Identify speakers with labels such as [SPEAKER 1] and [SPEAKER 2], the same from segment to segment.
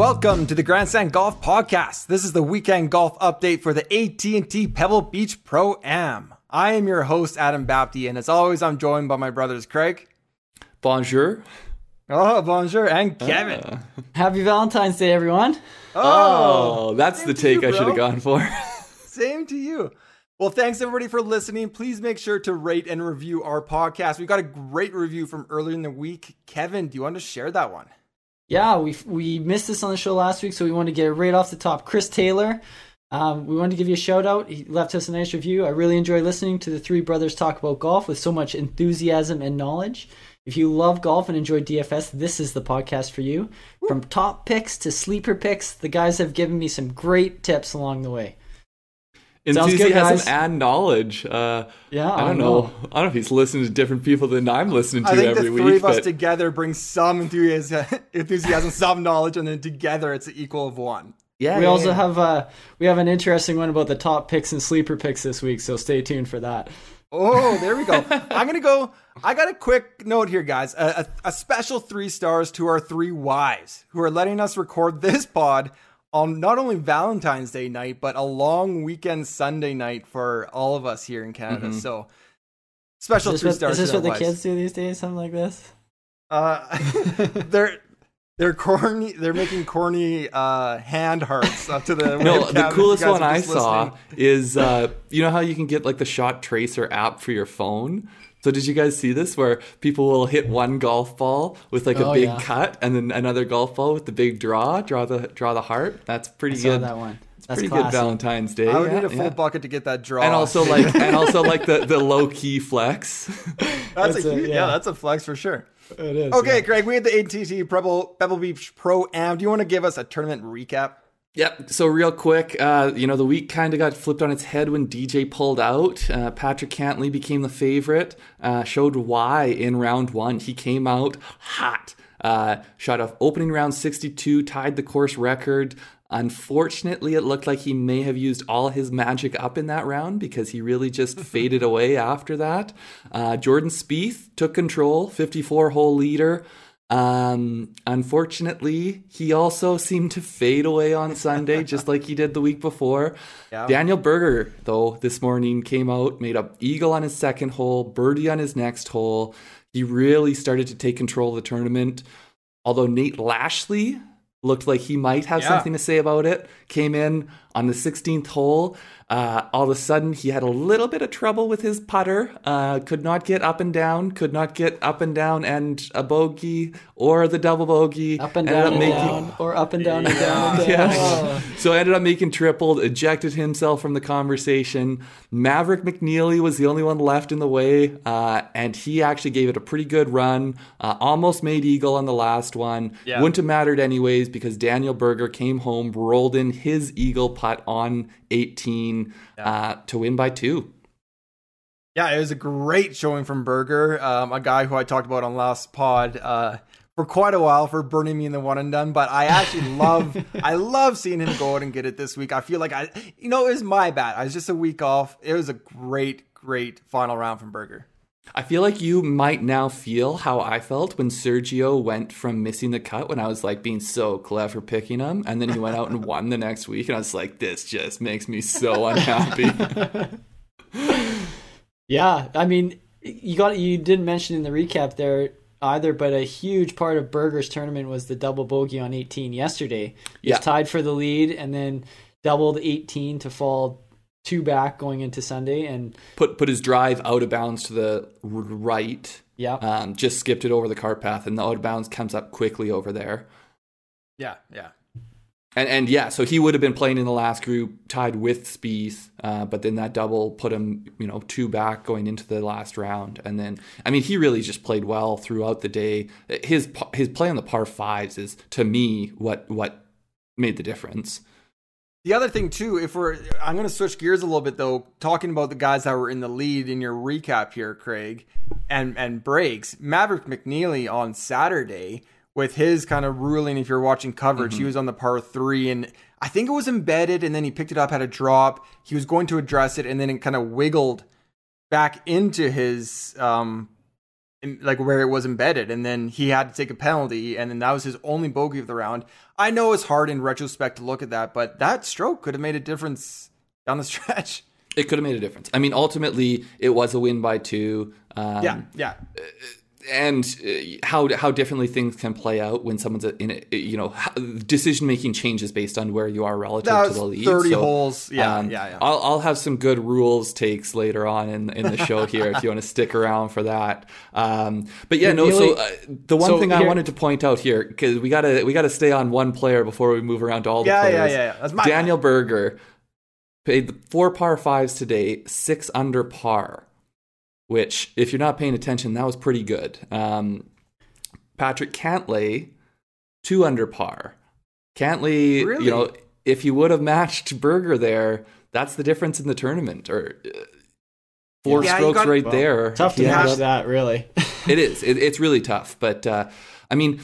[SPEAKER 1] Welcome to the Grandstand Golf Podcast. This is the weekend golf update for the AT&T Pebble Beach Pro Am. I am your host Adam Bapty, and as always, I'm joined by my brothers Craig.
[SPEAKER 2] Bonjour.
[SPEAKER 1] Oh, bonjour, and Kevin. Uh.
[SPEAKER 3] Happy Valentine's Day, everyone.
[SPEAKER 2] Oh, oh that's the take you, I should have gone for.
[SPEAKER 1] same to you. Well, thanks everybody for listening. Please make sure to rate and review our podcast. We got a great review from earlier in the week. Kevin, do you want to share that one?
[SPEAKER 3] Yeah, we we missed this on the show last week, so we want to get it right off the top. Chris Taylor, um, we wanted to give you a shout out. He left us a nice review. I really enjoy listening to the three brothers talk about golf with so much enthusiasm and knowledge. If you love golf and enjoy DFS, this is the podcast for you. From top picks to sleeper picks, the guys have given me some great tips along the way
[SPEAKER 2] enthusiasm good, and knowledge. Uh,
[SPEAKER 3] yeah,
[SPEAKER 2] I don't I know. know. I don't know if he's listening to different people than I'm listening to
[SPEAKER 1] I think
[SPEAKER 2] every
[SPEAKER 1] the
[SPEAKER 2] week.
[SPEAKER 1] Three of us together bring some enthusiasm, enthusiasm, some knowledge, and then together it's an equal of one.
[SPEAKER 3] Yeah. We
[SPEAKER 1] yeah,
[SPEAKER 3] also
[SPEAKER 1] yeah.
[SPEAKER 3] have uh, we have an interesting one about the top picks and sleeper picks this week, so stay tuned for that.
[SPEAKER 1] Oh, there we go. I'm gonna go. I got a quick note here, guys. A, a, a special three stars to our three wives who are letting us record this pod on not only Valentine's Day night, but a long weekend Sunday night for all of us here in Canada. Mm-hmm. So special three
[SPEAKER 3] what,
[SPEAKER 1] stars.
[SPEAKER 3] Is this what the
[SPEAKER 1] wives.
[SPEAKER 3] kids do these days? Something like this?
[SPEAKER 1] Uh, they're they're corny. They're making corny uh, hand hearts up to the.
[SPEAKER 2] no, the coolest one I listening. saw is uh, you know how you can get like the shot tracer app for your phone. So did you guys see this where people will hit one golf ball with like oh, a big yeah. cut and then another golf ball with the big draw, draw the draw the heart? That's pretty
[SPEAKER 3] I
[SPEAKER 2] good.
[SPEAKER 3] that one. That's
[SPEAKER 2] pretty
[SPEAKER 3] classic.
[SPEAKER 2] good Valentine's Day.
[SPEAKER 1] I would
[SPEAKER 2] yeah,
[SPEAKER 1] need a full
[SPEAKER 2] yeah.
[SPEAKER 1] bucket to get that draw.
[SPEAKER 2] And also like and also like the, the low key flex.
[SPEAKER 1] that's, that's, a, a yeah. yeah. that's a flex for sure.
[SPEAKER 3] It is.
[SPEAKER 1] Okay, yeah. Craig, we had the AT&T Pebble, Pebble Beach Pro Am. Do you want to give us a tournament recap?
[SPEAKER 2] Yep. So real quick, uh, you know, the week kind of got flipped on its head when DJ pulled out. Uh, Patrick Cantlay became the favorite. Uh, showed why in round one. He came out hot. Uh, shot off opening round 62, tied the course record. Unfortunately, it looked like he may have used all his magic up in that round because he really just faded away after that. Uh, Jordan Spieth took control, 54 hole leader. Um, unfortunately, he also seemed to fade away on Sunday, just like he did the week before. Yeah. Daniel Berger, though, this morning came out, made a eagle on his second hole, birdie on his next hole. He really started to take control of the tournament. Although Nate Lashley looked like he might have yeah. something to say about it, came in on the 16th hole. Uh, all of a sudden, he had a little bit of trouble with his putter. Uh, could not get up and down. Could not get up and down and a bogey or the double bogey.
[SPEAKER 3] Up and down, and making, down or up and down and down. And
[SPEAKER 2] down. Yeah. so ended up making tripled. Ejected himself from the conversation. Maverick McNealy was the only one left in the way, uh, and he actually gave it a pretty good run. Uh, almost made eagle on the last one. Yeah. Wouldn't have mattered anyways because Daniel Berger came home, rolled in his eagle putt on 18 yeah. uh, to win by two.
[SPEAKER 1] Yeah, it was a great showing from Berger, um, a guy who I talked about on last pod uh, for quite a while for burning me in the one and done. But I actually love, I love seeing him go out and get it this week. I feel like I, you know, it was my bad. I was just a week off. It was a great, great final round from Berger.
[SPEAKER 2] I feel like you might now feel how I felt when Sergio went from missing the cut when I was like being so clever picking him, and then he went out and won the next week, and I was like, this just makes me so unhappy.
[SPEAKER 3] yeah, I mean, you got you didn't mention in the recap there either, but a huge part of Berger's tournament was the double bogey on 18 yesterday. He yeah. was tied for the lead, and then doubled 18 to fall two back going into Sunday and
[SPEAKER 2] put put his drive out of bounds to the right.
[SPEAKER 3] Yeah.
[SPEAKER 2] Um, just skipped it over the cart path, and the out of bounds comes up quickly over there.
[SPEAKER 1] Yeah, yeah.
[SPEAKER 2] And and yeah, so he would have been playing in the last group, tied with Spieth, uh, but then that double put him, you know, two back going into the last round. And then, I mean, he really just played well throughout the day. His his play on the par fives is to me what what made the difference.
[SPEAKER 1] The other thing too, if we're I'm going to switch gears a little bit though, talking about the guys that were in the lead in your recap here, Craig, and and breaks. Maverick McNealy on Saturday with his kind of ruling. If you're watching coverage, mm-hmm. he was on the par three, and I think it was embedded, and then he picked it up, had a drop. He was going to address it, and then it kind of wiggled back into his um in, like where it was embedded, and then he had to take a penalty, and then that was his only bogey of the round. I know it's hard in retrospect to look at that, but that stroke could have made a difference down the stretch.
[SPEAKER 2] It could have made a difference. I mean, ultimately, it was a win by two. Um,
[SPEAKER 1] yeah, yeah.
[SPEAKER 2] And uh, how how differently things can play out when someone's in it, you know, decision making changes based on where you are relative
[SPEAKER 1] That
[SPEAKER 2] to the lead.
[SPEAKER 1] thirty
[SPEAKER 2] So,
[SPEAKER 1] holes. Yeah,
[SPEAKER 2] um,
[SPEAKER 1] yeah, yeah.
[SPEAKER 2] I'll, I'll have some good rules takes later on in, in the show here if you want to stick around for that. Um, but yeah, no. So uh, the one
[SPEAKER 3] so
[SPEAKER 2] thing I wanted to point out here because we gotta we gotta stay on one player before we move around to all the
[SPEAKER 1] Yeah, yeah,
[SPEAKER 2] players.
[SPEAKER 1] yeah, yeah. That's my
[SPEAKER 2] Daniel Berger paid four par fives today, six under par. Which, if you're not paying attention, that was pretty good. Um, Patrick Cantlay, two under par. Cantlay,
[SPEAKER 1] Really?
[SPEAKER 2] you know, if you would have matched Berger there, that's the difference in the tournament. Or uh, four
[SPEAKER 1] Yeah,
[SPEAKER 2] strokes
[SPEAKER 1] got-
[SPEAKER 2] right
[SPEAKER 3] well,
[SPEAKER 2] there.
[SPEAKER 3] Tough to
[SPEAKER 2] He
[SPEAKER 3] match that, really.
[SPEAKER 2] It is. It, it's really tough. But uh, I mean,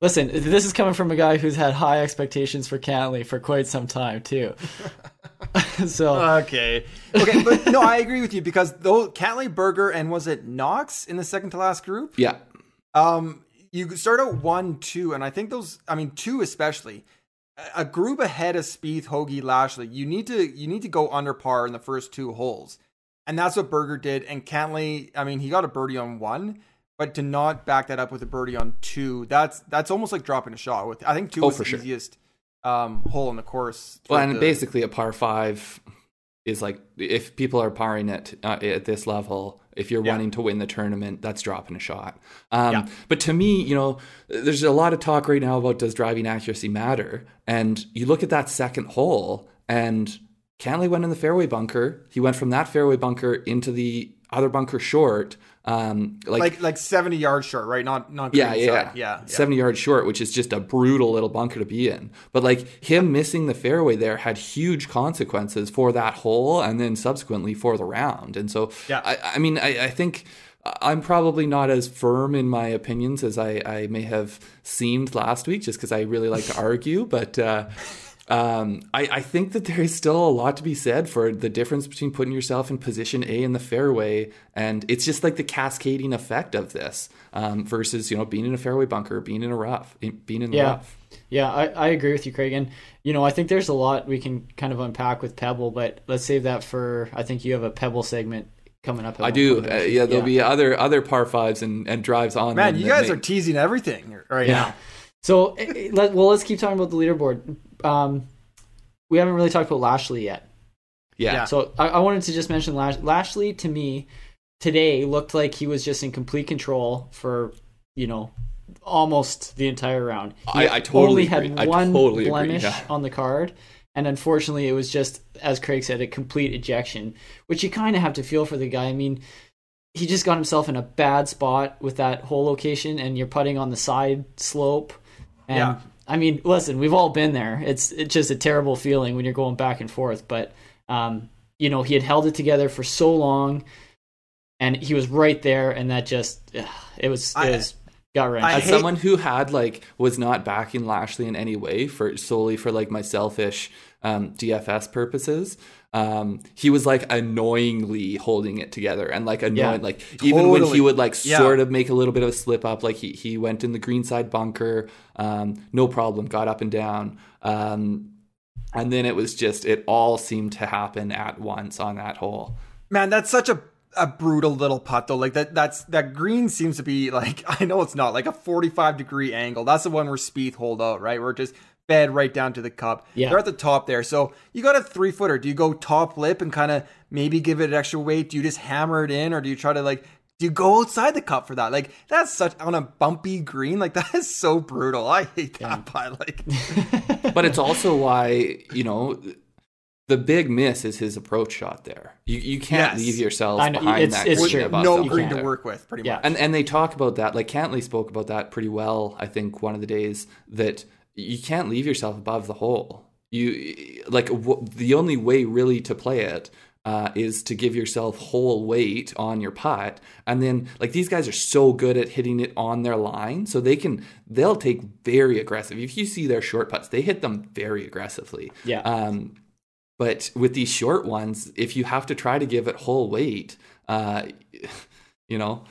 [SPEAKER 3] Listen, this is coming from a guy who's had high expectations for Cantlay for quite some time too. so
[SPEAKER 1] Okay. Okay, but no, I agree with you because though Cantlay Berger and was it Knox in the second to last group?
[SPEAKER 2] yeah,
[SPEAKER 1] Um, you start out one, two, and I think those. I mean, two especially. A- A group ahead of Spieth, Hoge, Lashley. You need to you need to go under par in the first two holes, and that's what Berger did. And Cantlay, I mean, he got a birdie on one, but to not back that up with a birdie on two, that's that's almost like dropping a shot. With I think two
[SPEAKER 2] Oh,
[SPEAKER 1] was the
[SPEAKER 2] sure.
[SPEAKER 1] easiest um hole in the course.
[SPEAKER 2] well, and
[SPEAKER 1] the-
[SPEAKER 2] basically a par five is like if people are parring it uh, at this level. If you're
[SPEAKER 1] Yeah.
[SPEAKER 2] wanting to win the tournament, that's dropping a shot. Um,
[SPEAKER 1] Yeah.
[SPEAKER 2] But to me, you know, there's a lot of talk right now about does driving accuracy matter? And you look at that second hole, and Cantlay went in the fairway bunker. He went from that fairway bunker into the other bunker short. Um,
[SPEAKER 1] like like seventy yards short, right? Not not
[SPEAKER 2] yeah, yeah,
[SPEAKER 1] yeah, yeah.
[SPEAKER 2] 70 yards short, which is just a brutal little bunker to be in. But like him missing the fairway there had huge consequences for that hole and then subsequently for the round. And so,
[SPEAKER 1] Yeah.
[SPEAKER 2] I, I mean, I, I think I'm probably not as firm in my opinions as I, I may have seemed last week just because I really like to argue. But, uh, um, I, I think that there is still a lot to be said for the difference between putting yourself in position A in the fairway and it's just like the cascading effect of this um, versus you know being in a fairway bunker, being in a rough, being in the
[SPEAKER 3] Yeah.
[SPEAKER 2] rough.
[SPEAKER 3] Yeah, I, I agree with you, Craig. And, you know, I think there's a lot we can kind of unpack with Pebble, but let's save that for, I think you have a Pebble segment coming up.
[SPEAKER 2] I do. Uh, yeah, there'll be other other par fives and, and drives on.
[SPEAKER 1] Man, you guys
[SPEAKER 2] make-
[SPEAKER 1] are teasing everything right
[SPEAKER 3] Yeah.
[SPEAKER 1] now.
[SPEAKER 3] So, eh, eh, let, well, let's keep talking about the leaderboard. Um, we haven't really talked about Lashley yet.
[SPEAKER 2] yeah.
[SPEAKER 1] Yeah.
[SPEAKER 3] So I, I wanted to just mention Lash- Lashley to me today looked like he was just in complete control for you know almost the entire round. He
[SPEAKER 2] I- I totally
[SPEAKER 3] only had
[SPEAKER 2] agree.
[SPEAKER 3] One
[SPEAKER 2] totally agree,
[SPEAKER 3] blemish
[SPEAKER 2] yeah.
[SPEAKER 3] on the card, and unfortunately, it was just as Craig said, a complete ejection, which you kind of have to feel for the guy. I mean. He just got himself in a bad spot with that hole location, and you're putting on the side slope. And
[SPEAKER 1] Yeah.
[SPEAKER 3] I mean, listen, we've all been there. It's it's just a terrible feeling when you're going back and forth. But um, you know, he had held it together for so long, and he was right there, and that just ugh, it was it
[SPEAKER 1] I-
[SPEAKER 3] was gut wrenching.
[SPEAKER 2] As
[SPEAKER 1] hate-
[SPEAKER 2] someone who had like was not backing Lashley in any way for solely for like my selfish um, DFS purposes. Um, he was like annoyingly holding it together and like annoying,
[SPEAKER 3] Yeah.
[SPEAKER 2] like even when he would like
[SPEAKER 1] Yeah.
[SPEAKER 2] sort of make a little bit of a slip up, like he he went in the green side bunker, um, no problem, got up and down. Um, and then it was just it all seemed to happen at once on that hole.
[SPEAKER 1] Man, that's such a a brutal little putt though. Like that that's that green seems to be like I know it's not like a 45 degree angle. That's the one where Spieth hold out, right? Where it just bed right down to the cup.
[SPEAKER 3] Yeah.
[SPEAKER 1] They're at the top there. So you got a three footer. Do you go top lip and kind of maybe give it extra weight? Do you just hammer it in or do you try to like do you go outside the cup for that? Like that's such on a bumpy green. Like that is so brutal. I hate that putt. Like
[SPEAKER 2] but it's also why you know the big miss is his approach shot there. You you can't
[SPEAKER 1] Yes.
[SPEAKER 2] leave yourself
[SPEAKER 3] I know,
[SPEAKER 2] behind
[SPEAKER 3] it's-
[SPEAKER 2] that
[SPEAKER 3] it's
[SPEAKER 2] green
[SPEAKER 3] true.
[SPEAKER 2] above
[SPEAKER 1] no
[SPEAKER 2] the
[SPEAKER 1] green to
[SPEAKER 2] bunker.
[SPEAKER 1] work with, pretty
[SPEAKER 3] Yeah.
[SPEAKER 1] much.
[SPEAKER 2] And and they talk about that. Like Cantlay spoke about that pretty well. I think one of the days that you can't leave yourself above the hole. You like w- the only way really to play it uh, is to give yourself whole weight on your putt, and then like these guys are so good at hitting it on their line, so they can they'll take very aggressive. If you see their short putts, they hit them very aggressively.
[SPEAKER 3] Yeah.
[SPEAKER 2] Um, but with these short ones, if you have to try to give it whole weight, uh, you know,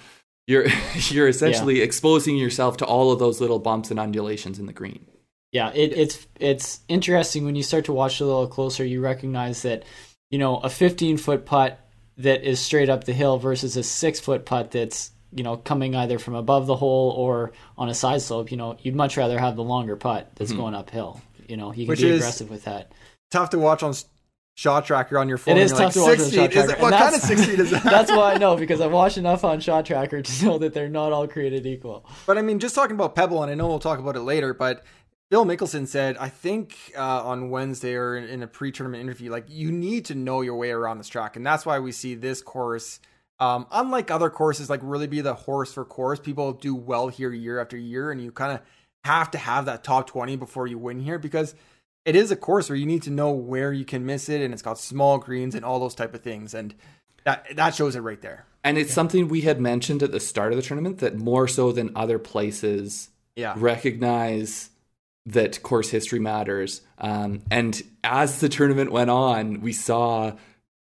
[SPEAKER 2] you're you're essentially exposing yourself to all of those little bumps and undulations in the green.
[SPEAKER 3] Yeah, it, it's it's interesting when you start to watch a little closer. You recognize that you know a 15 foot putt that is straight up the hill versus a six foot putt that's you know coming either from above the hole or on a side slope. You know, you'd much rather have the longer putt that's
[SPEAKER 2] Mhm.
[SPEAKER 3] going uphill. You know, you can
[SPEAKER 1] Which
[SPEAKER 3] be aggressive with that.
[SPEAKER 1] Tough to watch on shot tracker on your phone.
[SPEAKER 3] It is tough
[SPEAKER 1] like,
[SPEAKER 3] to watch on shot tracker.
[SPEAKER 1] it, what kind of six feet is that?
[SPEAKER 3] That's why I know because I've watched enough on Shot Tracker to know that they're not all created equal.
[SPEAKER 1] But I mean, just talking about Pebble, and I know we'll talk about it later, but Phil Mickelson said, I think uh, on Wednesday or in, in a pre tournament interview, like you need to know your way around this track. And that's why we see this course, um, unlike other courses, like really be the horse for course. People do well here year after year, and you kind of have to have that top 20 before you win here because it is a course where you need to know where you can miss it, and it's got small greens and all those type of things. And that, that shows it right there.
[SPEAKER 2] And it's something we had mentioned at the start of the tournament that more so than other places
[SPEAKER 1] Yeah.
[SPEAKER 2] recognize that course history matters. Um, and as the tournament went on, we saw,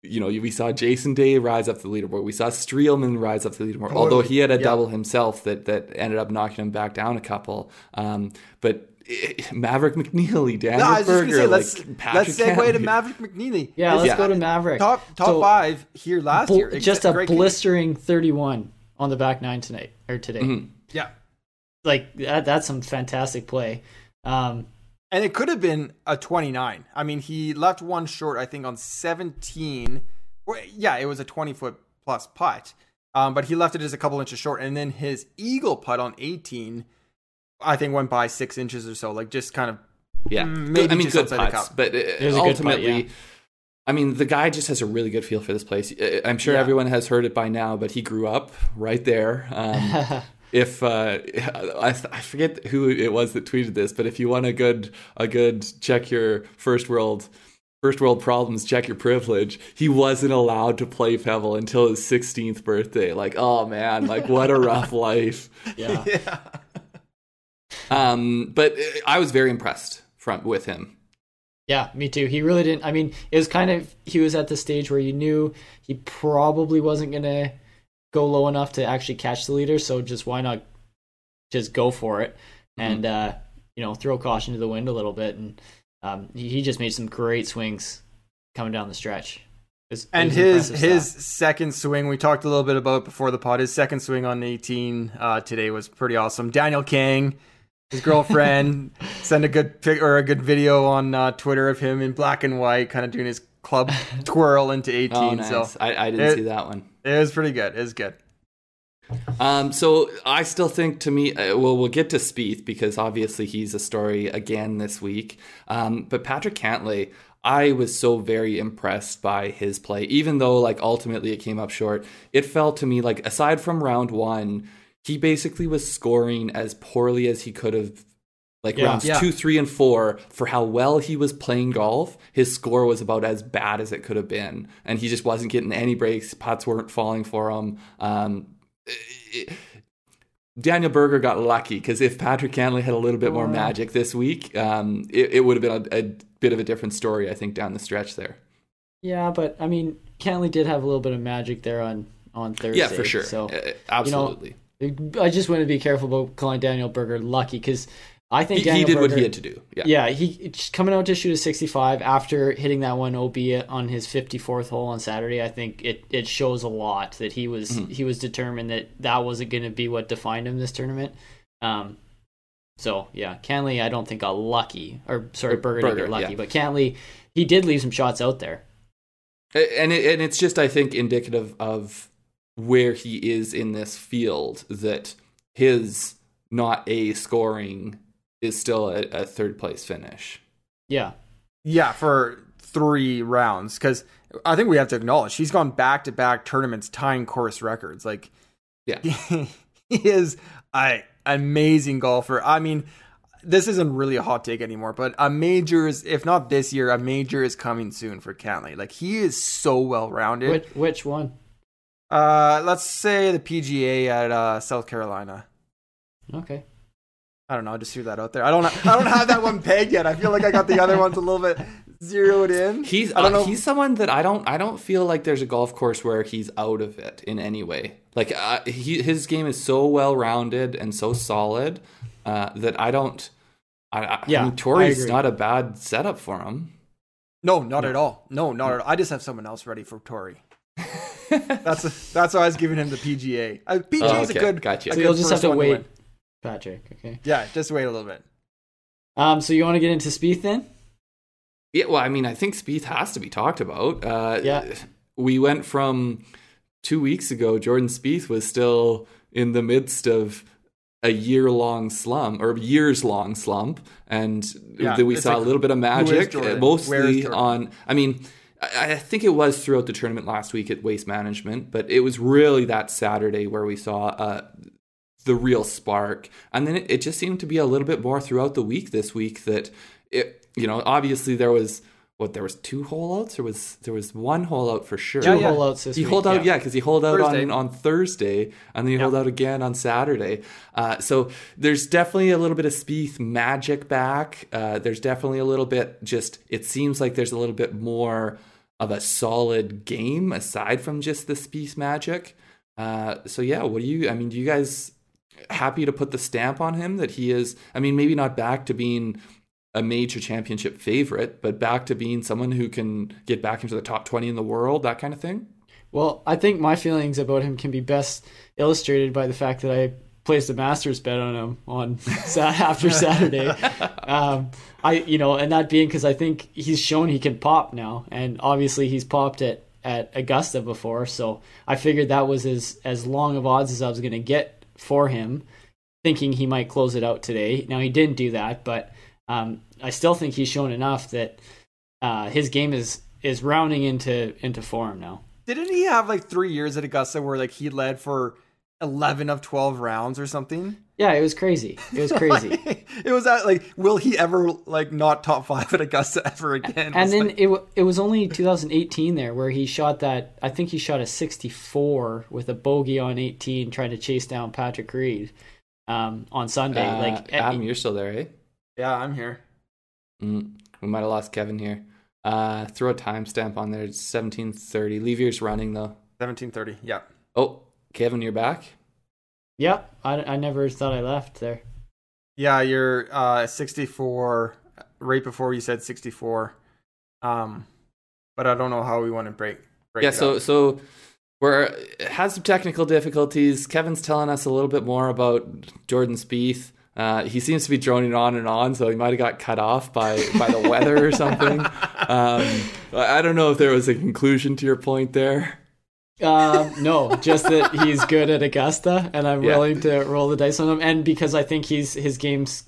[SPEAKER 2] you know, we saw Jason Day rise up the leaderboard. We saw Streelman rise up the leaderboard, although he had a
[SPEAKER 1] Yeah.
[SPEAKER 2] double himself that that ended up knocking him back down a couple. Um, but it, Maverick McNealy, Daniel
[SPEAKER 1] No, I was just
[SPEAKER 2] Berger,
[SPEAKER 1] gonna say, let's
[SPEAKER 2] like Patrick
[SPEAKER 1] let's segue to Maverick McNealy.
[SPEAKER 3] Yeah, let's
[SPEAKER 2] Yeah.
[SPEAKER 3] go to Maverick.
[SPEAKER 1] top top
[SPEAKER 3] So,
[SPEAKER 1] five here last
[SPEAKER 3] bl-
[SPEAKER 1] year.
[SPEAKER 3] just a
[SPEAKER 1] Great-
[SPEAKER 3] blistering 31 on the back nine tonight or today.
[SPEAKER 2] Mhm.
[SPEAKER 1] Yeah,
[SPEAKER 3] Like that, that's some fantastic play. Um,
[SPEAKER 1] and it could have been a 29. I mean, he left one short. I think on 17. Well, yeah, it was a 20 foot plus putt, um, but he left it just a couple inches short. And then his eagle putt on 18, I think went by six inches or so. Like just kind of
[SPEAKER 2] Yeah,
[SPEAKER 1] Mm, maybe
[SPEAKER 2] I mean,
[SPEAKER 1] just
[SPEAKER 2] good
[SPEAKER 1] outside the
[SPEAKER 2] putts,
[SPEAKER 1] cup.
[SPEAKER 2] but uh,
[SPEAKER 3] was a good putt,
[SPEAKER 2] ultimately,
[SPEAKER 3] yeah.
[SPEAKER 2] I mean, the guy just has a really good feel for this place. Uh, I'm sure
[SPEAKER 1] Yeah.
[SPEAKER 2] everyone has heard it by now, but he grew up right there. Um, if uh, I, I forget who it was that tweeted this, but if you want a good a good check your first world first world problems, check your privilege. He wasn't allowed to play Pebble until his 16th birthday. Like, oh man, like what a rough life.
[SPEAKER 3] yeah.
[SPEAKER 1] yeah.
[SPEAKER 2] Um, but I was very impressed from with him.
[SPEAKER 3] Yeah, me too. He really didn't. I mean, it was kind of he was at the stage where you knew he probably wasn't gonna go low enough to actually catch the leader. So just why not just go for it and uh, you know throw caution to the wind a little bit. And um, he, he just made some great swings coming down the stretch. It was- it
[SPEAKER 1] And his his
[SPEAKER 3] stuff.
[SPEAKER 1] second swing, we talked a little bit about before the pod. His second swing on 18 uh, today was pretty awesome. Danielle Kang, his girlfriend, sent a good pic or a good video on uh, Twitter of him in black and white, kind of doing his club twirl into 18.
[SPEAKER 2] Oh, nice.
[SPEAKER 1] So
[SPEAKER 2] I, I didn't
[SPEAKER 1] it-
[SPEAKER 2] see that one.
[SPEAKER 1] it was pretty good. It was good.
[SPEAKER 2] Um, so I still think to me, uh, well, we'll get to Spieth because obviously he's a story again this week. Um, but Patrick Cantlay, I was so very impressed by his play, even though like ultimately it came up short. It felt to me like aside from round one, he basically was scoring as poorly as he could have. Like
[SPEAKER 3] Yeah.
[SPEAKER 2] rounds
[SPEAKER 1] Yeah.
[SPEAKER 2] two, three, and four, for how well he was playing golf, his score was about as bad as it could have been, and he just wasn't getting any breaks. Putts weren't falling for him. Um, Daniel Berger got lucky because if Patrick Cantlay had a little bit more
[SPEAKER 3] Oh.
[SPEAKER 2] magic this week, um, it, it would have been a, a bit of a different story, I think, down the stretch there.
[SPEAKER 3] Yeah, but I mean, Cantlay did have a little bit of magic there on on Thursday.
[SPEAKER 2] Yeah, for sure.
[SPEAKER 3] So
[SPEAKER 2] Uh, absolutely.
[SPEAKER 3] I just want to be careful about calling Daniel Berger lucky because I think
[SPEAKER 2] he, he did what he had to do. Yeah.
[SPEAKER 3] Yeah, he coming out to shoot a 65 after hitting that one OB on his 54th hole on Saturday. I think it, it shows a lot that he was
[SPEAKER 2] Mm-hmm.
[SPEAKER 3] he was determined that that wasn't going to be what defined him this tournament. Um, so yeah, Cantlay I don't think got lucky or sorry
[SPEAKER 2] Or
[SPEAKER 3] Berger, didn't
[SPEAKER 2] Berger,
[SPEAKER 3] get lucky,
[SPEAKER 2] yeah.
[SPEAKER 3] but Cantlay he did leave some shots out there.
[SPEAKER 2] and it, and it's just I think indicative of where he is in this field that his not a scoring is still a, a third place finish.
[SPEAKER 3] Yeah,
[SPEAKER 1] Yeah, for three rounds because I think we have to acknowledge he's gone back to back tournaments tying course records. Like,
[SPEAKER 2] Yeah.
[SPEAKER 1] he, is a amazing golfer. I mean, this isn't really a hot take anymore, but a major is, if not this year, a major is coming soon for Cantlay. Like, he is so well rounded.
[SPEAKER 3] which which one?
[SPEAKER 1] Uh, let's say the PGA at uh, South Carolina.
[SPEAKER 3] Okay,
[SPEAKER 1] I don't know. I just threw that out there. I don't. I don't have that one pegged yet. I feel like I got the other ones a little bit zeroed in.
[SPEAKER 2] He's
[SPEAKER 1] I don't
[SPEAKER 2] uh,
[SPEAKER 1] know.
[SPEAKER 2] he's someone that I don't I don't feel like there's a golf course where he's out of it in any way. Like uh, he his game is so well rounded and so solid uh, that I don't. I, I,
[SPEAKER 3] Yeah,
[SPEAKER 2] I mean,
[SPEAKER 3] I
[SPEAKER 2] Torrey's not a bad setup for him.
[SPEAKER 1] no, not at all. No, not at all. I just have someone else ready for Torrey. that's that's why I was giving him the PGA. Uh, PGA
[SPEAKER 2] Oh,
[SPEAKER 1] is
[SPEAKER 2] okay.
[SPEAKER 1] a good.
[SPEAKER 2] Gotcha.
[SPEAKER 1] a
[SPEAKER 3] So
[SPEAKER 1] good
[SPEAKER 3] you'll just have to wait,
[SPEAKER 1] win.
[SPEAKER 3] Patrick. Okay.
[SPEAKER 1] Yeah, just wait a little bit.
[SPEAKER 3] Um. So you want to get into Spieth then?
[SPEAKER 2] Yeah, well, I mean, I think Spieth has to be talked about. Uh,
[SPEAKER 3] Yeah.
[SPEAKER 2] we went from two weeks ago. Jordan Spieth was still in the midst of a year-long slump or years-long slump, and
[SPEAKER 1] Yeah,
[SPEAKER 2] then we saw
[SPEAKER 1] like,
[SPEAKER 2] a little bit of magic,
[SPEAKER 1] Jordan?
[SPEAKER 2] uh,
[SPEAKER 1] Where
[SPEAKER 2] mostly on. I mean. I I think it was throughout the tournament last week at Waste Management, but it was really that Saturday where we saw uh, the real spark. And then it, it just seemed to be a little bit more throughout the week this week that it, you know, obviously there was what there was two holeouts or was there was one holdout for sure.
[SPEAKER 3] Two
[SPEAKER 1] Yeah, yeah.
[SPEAKER 3] holeouts this
[SPEAKER 2] He
[SPEAKER 3] week.
[SPEAKER 2] holed out, yeah, because he holed out
[SPEAKER 1] Thursday.
[SPEAKER 2] on, on Thursday, and then he
[SPEAKER 1] Yeah.
[SPEAKER 2] holed out again on Saturday. Uh, so there's definitely a little bit of Spieth magic back. Uh, there's definitely a little bit just. It seems like there's a little bit more of a solid game aside from just the Spieth magic. Uh, so yeah, what do you? I mean, do you guys happy to put the stamp on him that he is? I mean, maybe not back to being a major championship favorite, but back to being someone who can get back into the top 20 in the world, that kind of thing?
[SPEAKER 3] Well, I think my feelings about him can be best illustrated by the fact that I placed a Masters bet on him on after Saturday. Um, I, you know, and that being because I think he's shown he can pop now, and obviously he's popped at at Augusta before, so I figured that was as as long of odds as I was going to get for him, thinking he might close it out today. Now he didn't do that, but um, I still think he's shown enough that uh, his game is is rounding into into form now.
[SPEAKER 1] Didn't he have like three years at Augusta where like he led for eleven of twelve rounds or something?
[SPEAKER 3] Yeah, it was crazy. It was crazy.
[SPEAKER 1] it was that like, will he ever like not top five at Augusta ever again?
[SPEAKER 3] and then
[SPEAKER 1] like-
[SPEAKER 3] it wa- it was only 2018 there where he shot that. I think he shot a 64 with a bogey on 18, trying to chase down Patrick Reed um, on Sunday.
[SPEAKER 2] Uh,
[SPEAKER 3] like
[SPEAKER 2] Adam,
[SPEAKER 3] eh,
[SPEAKER 2] you're still there, eh?
[SPEAKER 1] yeah, I'm here.
[SPEAKER 2] Mm, we might have lost Kevin here. Uh, throw a timestamp on there. It's 1730. Leave yours running though.
[SPEAKER 1] Seventeen thirty. Yeah.
[SPEAKER 2] Oh, Kevin, you're back.
[SPEAKER 3] Yep, I, I never thought I left there.
[SPEAKER 1] Yeah, you're uh 64 right before you said 64. Um but I don't know how we want to break break
[SPEAKER 2] yeah.
[SPEAKER 1] it
[SPEAKER 2] So
[SPEAKER 1] up.
[SPEAKER 2] so we're it has some technical difficulties. Kevin's telling us a little bit more about Jordan Spieth. Uh, he seems to be droning on and on, so he might have got cut off by by the weather or something. Um, I I don't know if there was a conclusion to your point there.
[SPEAKER 3] Um, no, just that he's good at Augusta, and I'm
[SPEAKER 2] Yeah.
[SPEAKER 3] willing to roll the dice on him, and because I think he's his game's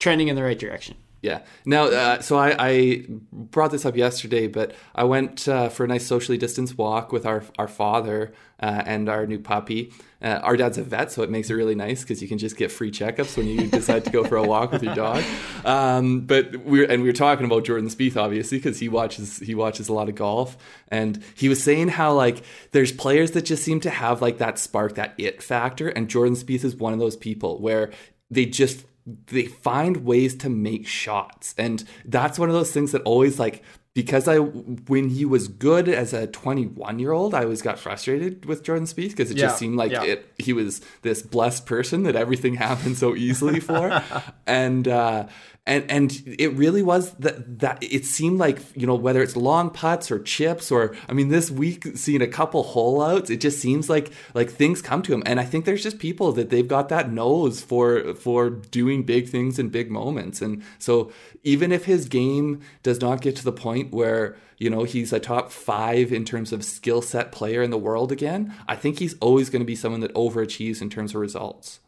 [SPEAKER 3] trending in the right direction.
[SPEAKER 2] Yeah. Now, uh, so I, I brought this up yesterday, but I went uh, for a nice socially distanced walk with our our father uh, and our new puppy. Uh, our dad's a vet, so it makes it really nice because you can just get free checkups when you decide to go for a walk with your dog. Um, but we and we were talking about Jordan Spieth, obviously, because he watches he watches a lot of golf, and he was saying how like there's players that just seem to have like that spark, that it factor, and Jordan Spieth is one of those people where they just they find ways to make shots and that's one of those things that always like because I when he was good as a 21 year old I always got frustrated with Jordan Spieth because it
[SPEAKER 1] Yeah,
[SPEAKER 2] just seemed like
[SPEAKER 1] yeah.
[SPEAKER 2] it he was this blessed person that everything happened so easily for and uh and and it really was that that it seemed like you know whether it's long putts or chips or I mean this week seeing a couple hole outs it just seems like like things come to him and I think there's just people that they've got that nose for for doing big things in big moments. And so even if his game does not get to the point where you know he's a top 5 in terms of skill set player in the world again I think he's always going to be someone that overachieves in terms of results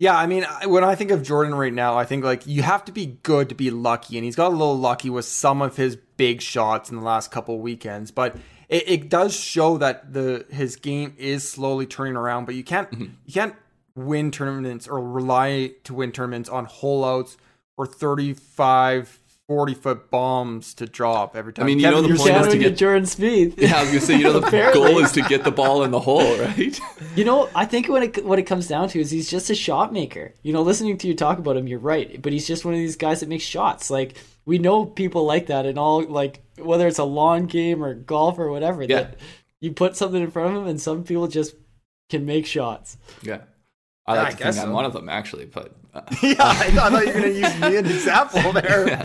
[SPEAKER 1] Yeah, I mean, when I think of Jordan right now, I think like you have to be good to be lucky, and he's got a little lucky with some of his big shots in the last couple weekends. But it, it does show that the his game is slowly turning around. But you can't mm-hmm. you can't win tournaments or rely to win tournaments on hole outs or 35 40 foot bombs to drop every time.
[SPEAKER 2] I mean, you know the point is to get-
[SPEAKER 3] Jordan Spieth.
[SPEAKER 2] Yeah, I was gonna say, you know, the goal is to get the ball in the hole, right?
[SPEAKER 3] You know, I think what it what it comes down to is he's just a shot maker. You know, listening to you talk about him, you're right, but he's just one of these guys that makes shots. Like we know people like that, and all like whether it's a lawn game or golf or whatever.
[SPEAKER 2] Yeah.
[SPEAKER 3] That you put something in front of him, and some people just can make shots.
[SPEAKER 2] Yeah. I
[SPEAKER 1] Yeah,
[SPEAKER 2] like
[SPEAKER 1] I
[SPEAKER 2] to think
[SPEAKER 1] guess
[SPEAKER 2] I'm one of them, actually, but uh,
[SPEAKER 1] yeah, I thought, I thought you were going to use me as an example there.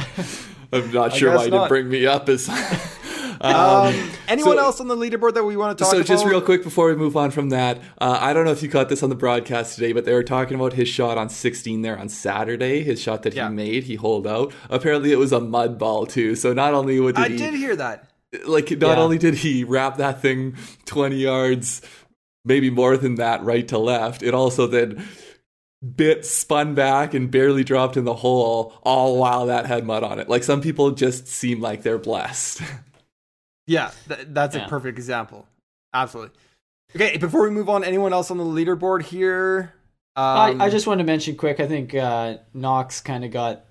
[SPEAKER 2] I'm not sure why you didn't bring me up as.
[SPEAKER 1] Um, anyone
[SPEAKER 2] so-
[SPEAKER 1] else on the leaderboard that we want to talk
[SPEAKER 2] so
[SPEAKER 1] about?
[SPEAKER 2] just real quick before we move on from that, uh, I don't know if you caught this on the broadcast today, but they were talking about his shot on 16 there on Saturday. His shot that
[SPEAKER 1] Yeah.
[SPEAKER 2] he made, he holed out. Apparently, it was a mud ball too. So not only would he
[SPEAKER 1] I
[SPEAKER 2] he,
[SPEAKER 1] did hear that.
[SPEAKER 2] like not
[SPEAKER 3] Yeah.
[SPEAKER 2] only did he wrap that thing 20 yards maybe more than that right to left it also then bit spun back and barely dropped in the hole all while that had mud on it like some people just seem like they're blessed
[SPEAKER 1] Yeah, th- that's
[SPEAKER 3] Yeah.
[SPEAKER 1] a perfect example. Absolutely. Okay, before we move on, anyone else on the leaderboard here? Um,
[SPEAKER 3] I, I just want to mention quick. I think uh, Knox kind of got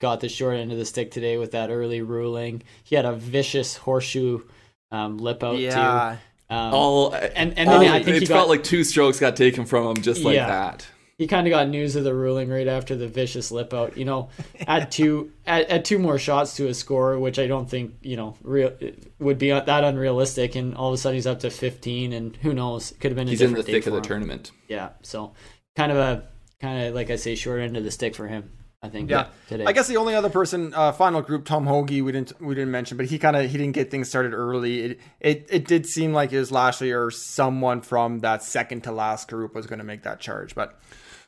[SPEAKER 3] got the short end of the stick today with that early ruling. He had a vicious horseshoe um, lip out
[SPEAKER 1] yeah.
[SPEAKER 3] too. Um,
[SPEAKER 2] all
[SPEAKER 3] and and
[SPEAKER 2] all-
[SPEAKER 3] I think
[SPEAKER 2] it
[SPEAKER 3] he
[SPEAKER 2] felt
[SPEAKER 3] got
[SPEAKER 2] like two strokes got taken from him just like
[SPEAKER 3] Yeah.
[SPEAKER 2] that
[SPEAKER 3] he kind of got news of the ruling right after the vicious lip out. You know, add two add, add two more shots to his score, which I don't think you know real would be that unrealistic. And all of a sudden he's up to fifteen, and who knows? Could have been a
[SPEAKER 2] he's in the thick of the
[SPEAKER 3] him.
[SPEAKER 2] tournament
[SPEAKER 3] Yeah, so kind of a kind of like I say, short end of the stick for him. I think.
[SPEAKER 1] Yeah.
[SPEAKER 3] today.
[SPEAKER 1] I guess the only other person, uh, final group, Tom Hoge, we didn't we didn't mention, but he kind of he didn't get things started early. It, it it did seem like it was Lashley or someone from that second to last group was going to make that charge, but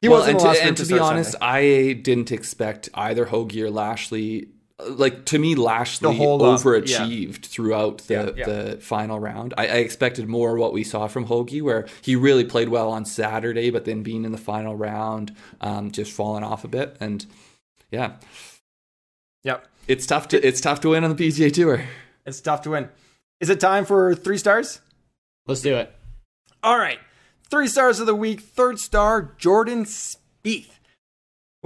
[SPEAKER 1] he
[SPEAKER 2] well,
[SPEAKER 1] wasn't
[SPEAKER 2] and
[SPEAKER 1] the
[SPEAKER 2] to,
[SPEAKER 1] group
[SPEAKER 2] and to be honest,
[SPEAKER 1] Sunday.
[SPEAKER 2] I didn't expect either Hoge or Lashley. Like to me, Lashley
[SPEAKER 1] To hold up,
[SPEAKER 2] overachieved throughout the,
[SPEAKER 1] Yeah, yeah.
[SPEAKER 2] the final round. I, I expected more what we saw from Hoge, where he really played well on Saturday, but then being in the final round, um, just falling off a bit. And yeah,
[SPEAKER 1] Yep,
[SPEAKER 2] it's tough to it's tough to win on the PGA Tour.
[SPEAKER 1] it's tough to win. Is it time for three stars?
[SPEAKER 3] let's do it.
[SPEAKER 1] All right. Three stars of the week. Third star, Jordan Spieth.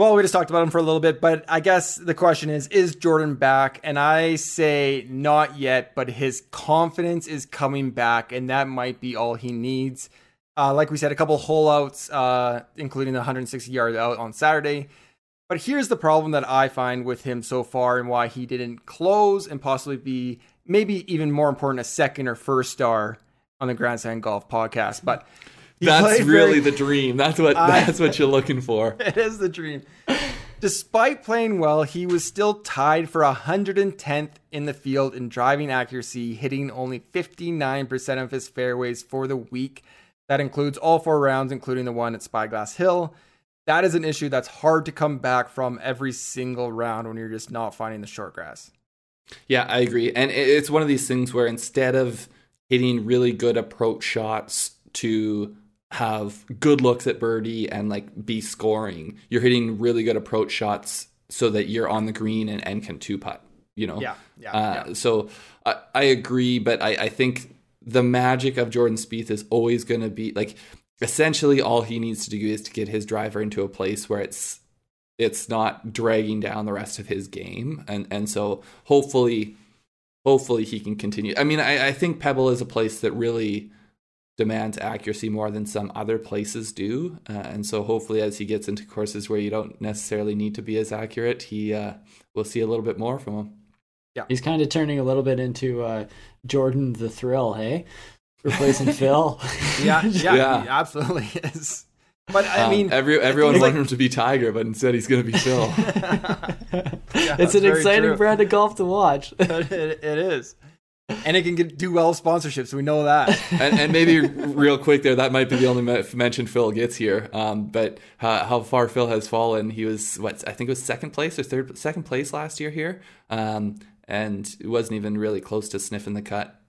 [SPEAKER 1] Well, we just talked about him for a little bit, but I guess the question is Is Jordan back? And I say not yet, but his confidence is coming back, and that might be all he needs. Uh, like we said, a couple hole outs, uh, including the 160 yard out on Saturday. But here's the problem that I find with him so far and why he didn't close and possibly be maybe even more important, a second or first star on the Grandstand Golf podcast. But he
[SPEAKER 2] That's really the dream. That's what
[SPEAKER 1] I-
[SPEAKER 2] that's what you're looking for.
[SPEAKER 1] it is the dream. Despite playing well, he was still tied for 110th in the field in driving accuracy, hitting only 59% of his fairways for the week. That includes all four rounds, including the one at Spyglass Hill. That is an issue that's hard to come back from every single round when you're just not finding the short grass.
[SPEAKER 2] Yeah, I agree. And it's one of these things where instead of hitting really good approach shots to have good looks at birdie and like be scoring, you're hitting really good approach shots so that you're on the green and, and can two putt, you know?
[SPEAKER 1] Yeah, yeah,
[SPEAKER 2] Uh,
[SPEAKER 1] yeah.
[SPEAKER 2] So I, I agree, but I, I think the magic of Jordan Spieth is always going to be like essentially all he needs to do is to get his driver into a place where it's it's not dragging down the rest of his game and and so hopefully hopefully he can continue i mean i, I think pebble is a place that really demands accuracy more than some other places do uh, and so hopefully as he gets into courses where you don't necessarily need to be as accurate he uh, will see a little bit more from him Yeah,
[SPEAKER 3] He's kind of turning a little bit into uh, Jordan the Thrill, hey? Replacing Phil.
[SPEAKER 1] Yeah, yeah,
[SPEAKER 2] Yeah.
[SPEAKER 1] he absolutely is. But I
[SPEAKER 2] Um,
[SPEAKER 1] mean,
[SPEAKER 2] every, everyone
[SPEAKER 1] it's
[SPEAKER 2] wanted
[SPEAKER 1] like-
[SPEAKER 2] him to be tiger but instead he's going to be phil
[SPEAKER 1] Yeah,
[SPEAKER 3] it's an exciting
[SPEAKER 1] true.
[SPEAKER 3] brand of golf to watch.
[SPEAKER 1] it, it is. And it can get, do well with sponsorships. We know that.
[SPEAKER 2] and, and maybe real quick there, that might be the only mention Phil gets here. Um, but uh, how far Phil has fallen, he was what I think it was second place or third second place last year here, um, and it wasn't even really close to sniffing the cut.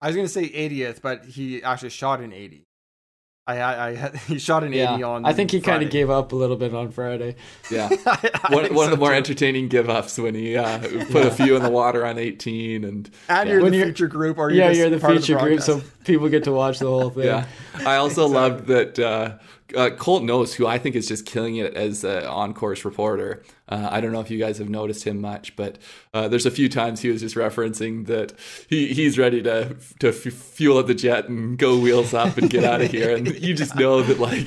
[SPEAKER 1] I was going to say 80th, but he actually shot an 80. I, I, I he shot an 80 on.
[SPEAKER 3] I think he kind of gave up a little bit on Friday.
[SPEAKER 2] Yeah,
[SPEAKER 1] I- I
[SPEAKER 2] one,
[SPEAKER 1] think
[SPEAKER 2] one of the more
[SPEAKER 1] too.
[SPEAKER 2] entertaining give ups when he uh, put a few in the water on 18 and
[SPEAKER 1] And
[SPEAKER 2] yeah.
[SPEAKER 1] you're
[SPEAKER 3] When
[SPEAKER 1] the
[SPEAKER 3] you're-
[SPEAKER 1] feature group, or you're
[SPEAKER 3] Yeah, you're the
[SPEAKER 1] part of
[SPEAKER 3] feature group, so people get to watch the whole thing.
[SPEAKER 2] Yeah, I also loved that uh, uh, Colt Knost, who I think is just killing it as an on course reporter. Uh, I don't know if you guys have noticed him much, but uh, there's a few times he was just referencing that he, he's ready to to f- fuel up the jet and go wheels up and get out of here. And you just know that like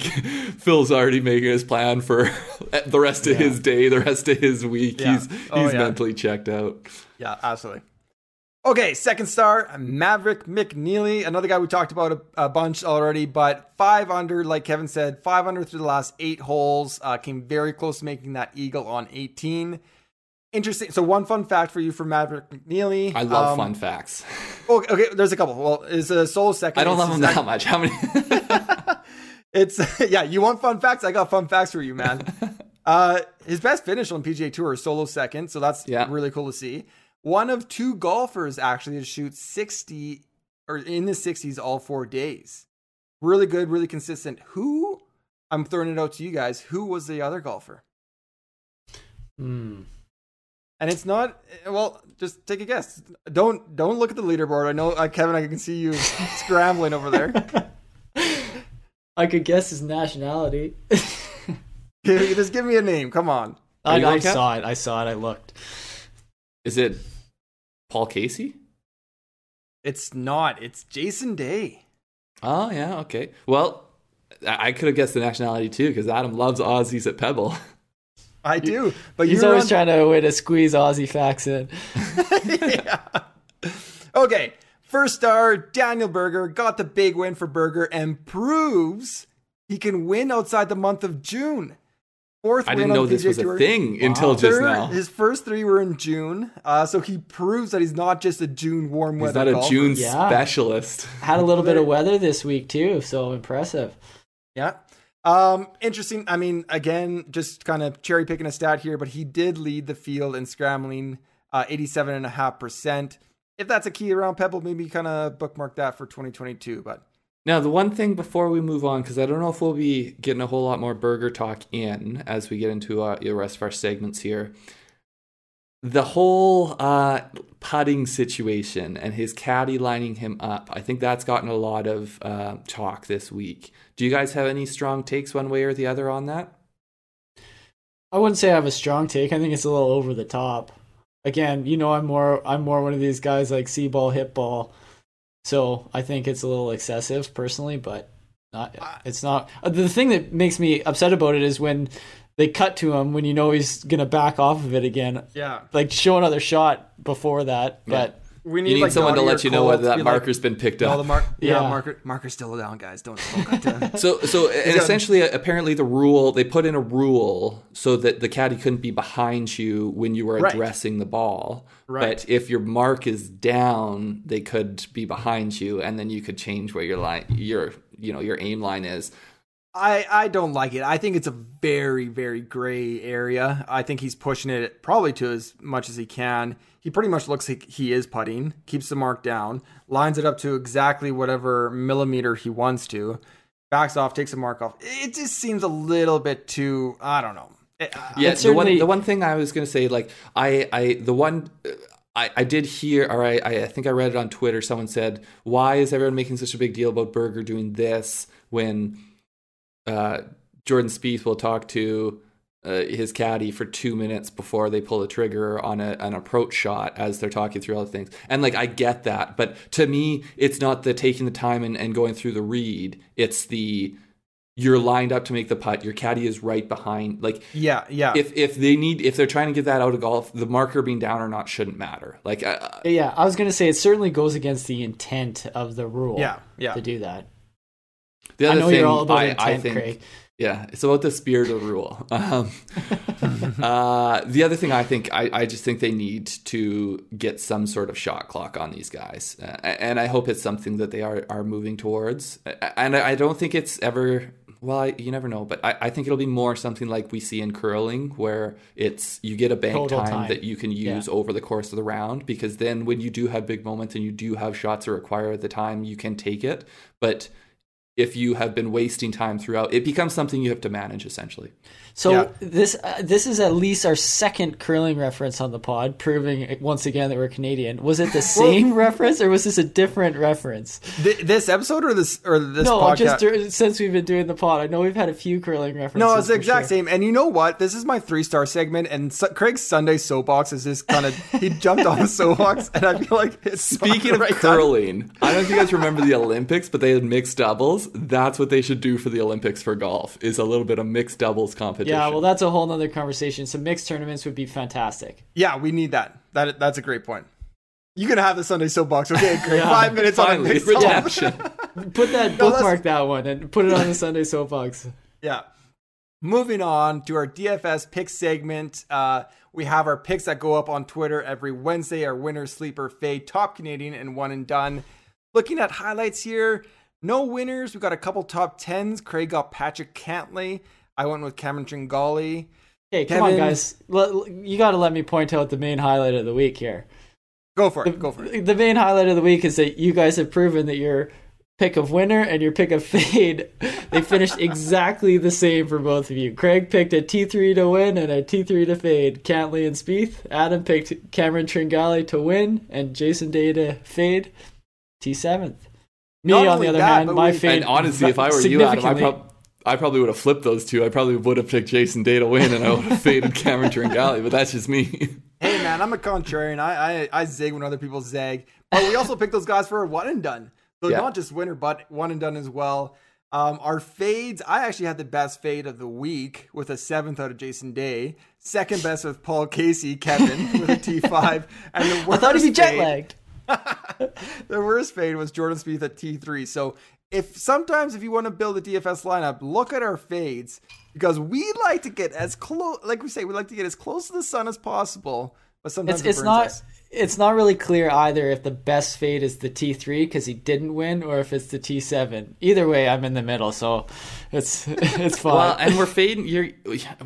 [SPEAKER 2] Phil's already making his plan for the rest of his day, the rest of his week.
[SPEAKER 1] Yeah.
[SPEAKER 2] He's
[SPEAKER 1] Oh,
[SPEAKER 2] he's
[SPEAKER 1] yeah.
[SPEAKER 2] mentally checked out.
[SPEAKER 1] Yeah, absolutely. Okay, second star, Maverick McNealy, another guy we talked about a, a bunch already, but five under, like Kevin said, five under through the last eight holes. Uh, came very close to making that eagle on 18. Interesting. So, one fun fact for you for Maverick McNealy.
[SPEAKER 2] I love
[SPEAKER 1] Um,
[SPEAKER 2] fun facts.
[SPEAKER 1] Okay, okay, there's a couple. Well, is a solo second.
[SPEAKER 2] I don't
[SPEAKER 1] It's
[SPEAKER 2] love him that much. How many?
[SPEAKER 1] It's yeah, you want fun facts? I got fun facts for you, man. uh his best finish on PGA Tour is solo second, so that's
[SPEAKER 2] Yeah.
[SPEAKER 1] really cool to see. One of two golfers actually to shoot 60 or in the 60s all four days. Really good, really consistent. Who I'm throwing it out to you guys. Who was the other golfer?
[SPEAKER 3] Hmm.
[SPEAKER 1] And it's not well. Just take a guess. Don't don't look at the leaderboard. I know, uh, Kevin. I can see you scrambling over there.
[SPEAKER 3] I could guess his nationality.
[SPEAKER 1] Just give me a name. Come on.
[SPEAKER 3] I, I saw it. I saw it. I looked.
[SPEAKER 2] Is it Paul Casey?
[SPEAKER 1] It's not. It's Jason Day.
[SPEAKER 2] Oh yeah, okay. Well, I could have guessed the nationality too because Adam loves Aussies at Pebble.
[SPEAKER 1] I do, but
[SPEAKER 3] He's always
[SPEAKER 1] on-
[SPEAKER 3] trying to way to squeeze Aussie facts in.
[SPEAKER 1] yeah. Okay, first star Daniel Berger got the big win for Berger and proves he can win outside the month of June. Fourth
[SPEAKER 2] I didn't know this
[SPEAKER 1] PGA
[SPEAKER 2] was a
[SPEAKER 1] Tour.
[SPEAKER 2] thing until just
[SPEAKER 1] Third-
[SPEAKER 2] now.
[SPEAKER 1] His first three were in June, uh, so he proves that he's not just a June warm
[SPEAKER 2] He's
[SPEAKER 1] weather.
[SPEAKER 2] not a
[SPEAKER 1] golfer.
[SPEAKER 2] June
[SPEAKER 3] Yeah.
[SPEAKER 2] specialist.
[SPEAKER 3] Had a little bit of weather this week too, so impressive.
[SPEAKER 1] Yeah. Um, interesting. I mean, again, just kind of cherry picking a stat here, but he did lead the field in scrambling, uh, 87.5%. If that's a key around Pebble, maybe kind of bookmark that for 2022. But
[SPEAKER 2] Now, the one thing before we move on, because I don't know if we'll be getting a whole lot more Berger talk in as we get into uh, the rest of our segments here. The whole uh, putting situation and his caddy lining him up, I think that's gotten a lot of uh, talk this week. Do you guys have any strong takes one way or the other on that?
[SPEAKER 3] I wouldn't say I have a strong take. I think it's a little over the top. Again, you know, I'm more I'm more one of these guys like see ball, hit ball. So I think it's a little excessive personally, but not it's not. uh, The thing that makes me upset about it is when they cut to him when you know he's gonna back off of it again.
[SPEAKER 1] yeah,
[SPEAKER 3] Like show another shot before that, but
[SPEAKER 1] we
[SPEAKER 2] You need
[SPEAKER 1] like,
[SPEAKER 2] someone to let you know whether that
[SPEAKER 1] be like,
[SPEAKER 2] marker's been picked
[SPEAKER 1] No,
[SPEAKER 2] up.
[SPEAKER 1] the mark. Yeah,
[SPEAKER 3] Yeah.
[SPEAKER 1] marker. Marker's still down, guys. Don't, don't cut to him.
[SPEAKER 2] So, so and essentially, uh, apparently, the rule they put in a rule so that the caddy couldn't be behind you when you were
[SPEAKER 1] Right.
[SPEAKER 2] addressing the ball.
[SPEAKER 1] Right.
[SPEAKER 2] But if your mark is down, they could be behind you, and then you could change where your line, your you know, your aim line is.
[SPEAKER 1] I, I don't like it. I think it's a very, very gray area. I think he's pushing it probably to as much as he can. He pretty much looks like he is putting, keeps the mark down, lines it up to exactly whatever millimeter he wants to, backs off, takes the mark off. It just seems a little bit too, I don't know. Eh,
[SPEAKER 2] uh,
[SPEAKER 3] yeah,
[SPEAKER 2] the one the one thing I was gonna say, like I I the one. Uh, I, I did hear, or I, I think I read it on Twitter. Someone said, "Why is everyone making such a big deal about Berger doing this when uh, Jordan Spieth will talk to uh, his caddy for two minutes before they pull the trigger on a, an approach shot as they're talking through all the things. And like, I get that. But to me, it's not the taking the time and, and going through the read. It's the, you're lined up to make the putt. Your caddy is right behind. Like,
[SPEAKER 1] yeah, yeah.
[SPEAKER 2] if, if they need, if they're trying to get that out of golf, the marker being down or not shouldn't matter. Like, uh,
[SPEAKER 3] yeah, I was gonna say it certainly goes against the intent of the rule.
[SPEAKER 1] Yeah, yeah.
[SPEAKER 3] To do that.
[SPEAKER 2] the
[SPEAKER 3] I know
[SPEAKER 2] thing
[SPEAKER 3] you're all about
[SPEAKER 2] I,
[SPEAKER 3] intent,
[SPEAKER 2] I think,
[SPEAKER 3] Craig.
[SPEAKER 2] Yeah, it's about the spirit of rule. Um, uh, the other thing I think, I, I just think they need to get some sort of shot clock on these guys, uh, and I hope it's something that they are are moving towards. And I don't think it's ever. Well, I, you never know, but I, I think it'll be more something like we see in curling, where it's you get a bank time,
[SPEAKER 3] time.
[SPEAKER 2] that you can use over the course of the round, because then when you do have big moments and you do have shots that require the time, you can take it. But if you have been wasting time throughout. It becomes something you have to manage essentially.
[SPEAKER 3] So
[SPEAKER 1] Yeah.
[SPEAKER 3] this uh, this is at least our second curling reference on the pod, proving once again that we're Canadian. Was it the same reference or was this a different reference?
[SPEAKER 1] Th- this episode or this or this
[SPEAKER 3] No,
[SPEAKER 1] podcast?
[SPEAKER 3] just dur- since we've been doing the pod, I know we've had a few curling references.
[SPEAKER 1] no, it's the exact
[SPEAKER 3] sure.
[SPEAKER 1] same. And you know what? This is my three star segment, and Su- Craig's Sunday soapbox is just kind of he jumped on the soapbox, and I feel like it's
[SPEAKER 2] Speaking of
[SPEAKER 1] the right time.
[SPEAKER 2] curling, I don't know if you guys remember the Olympics, but they had mixed doubles. That's what they should do for the Olympics for golf. Is a little bit of mixed doubles competition.
[SPEAKER 3] Yeah, well, that's a whole nother conversation. Some mixed tournaments would be fantastic.
[SPEAKER 1] Yeah, we need that. That that's a great point. You can have the Sunday soapbox. Okay, great.
[SPEAKER 3] Yeah,
[SPEAKER 1] Five minutes on
[SPEAKER 2] finally
[SPEAKER 1] mixed
[SPEAKER 2] redemption.
[SPEAKER 3] Put that
[SPEAKER 1] No,
[SPEAKER 3] bookmark that one and put it on the Sunday soapbox.
[SPEAKER 1] Yeah. Moving on to our DFS pick segment. Uh, we have our picks that go up on Twitter every Wednesday. Our winner, sleeper, fade, top Canadian, and one and done. Looking at highlights here, no winners. We got a couple top tens. Craig got Patrick Cantlay. I went with Cameron Tringale.
[SPEAKER 3] Hey, come on, guys. You got to let me point out the main highlight of the week here.
[SPEAKER 1] Go for it. Go for it.
[SPEAKER 3] The main highlight of the week is that you guys have proven that your pick of winner and your pick of fade, they finished exactly the same for both of you. Craig picked a T3 to win and a T3 to fade. Cantlay and Spieth. Adam picked Cameron Tringale to win and Jason Day to fade. T7th. Me,
[SPEAKER 1] Not
[SPEAKER 3] on the other
[SPEAKER 1] that,
[SPEAKER 3] hand, my
[SPEAKER 1] we-
[SPEAKER 3] fade.
[SPEAKER 2] And honestly, if I were you, Adam, I,
[SPEAKER 3] significantly-
[SPEAKER 2] prob- I probably would have flipped those two. I probably would have picked Jason Day to win, and I would have faded Cameron Tringale. But that's just me.
[SPEAKER 1] Hey man, I'm a contrarian. I, I I zig when other people zag. But we also pick those guys for a one and done. So
[SPEAKER 2] Yeah.
[SPEAKER 1] not just winner, but one and done as well. Um, our fades, I actually had the best fade of the week with a seventh out of Jason Day. Second best with Paul Casey, Kevin with a T5, and the
[SPEAKER 3] I
[SPEAKER 1] worst
[SPEAKER 3] thought he'd be jet
[SPEAKER 1] fade-
[SPEAKER 3] lagged.
[SPEAKER 1] the worst fade was Jordan Spieth at T3. So if sometimes if you want to build a DFS lineup, look at our fades because we like to get as close, like we say, we like to get as close to the sun as possible. But sometimes
[SPEAKER 3] It's,
[SPEAKER 1] it
[SPEAKER 3] it's not
[SPEAKER 1] us.
[SPEAKER 3] it's not really clear either if the best fade is the T3 because he didn't win or if it's the T7. Either way, I'm in the middle, so it's it's fine.
[SPEAKER 2] Well, and we're fading. You're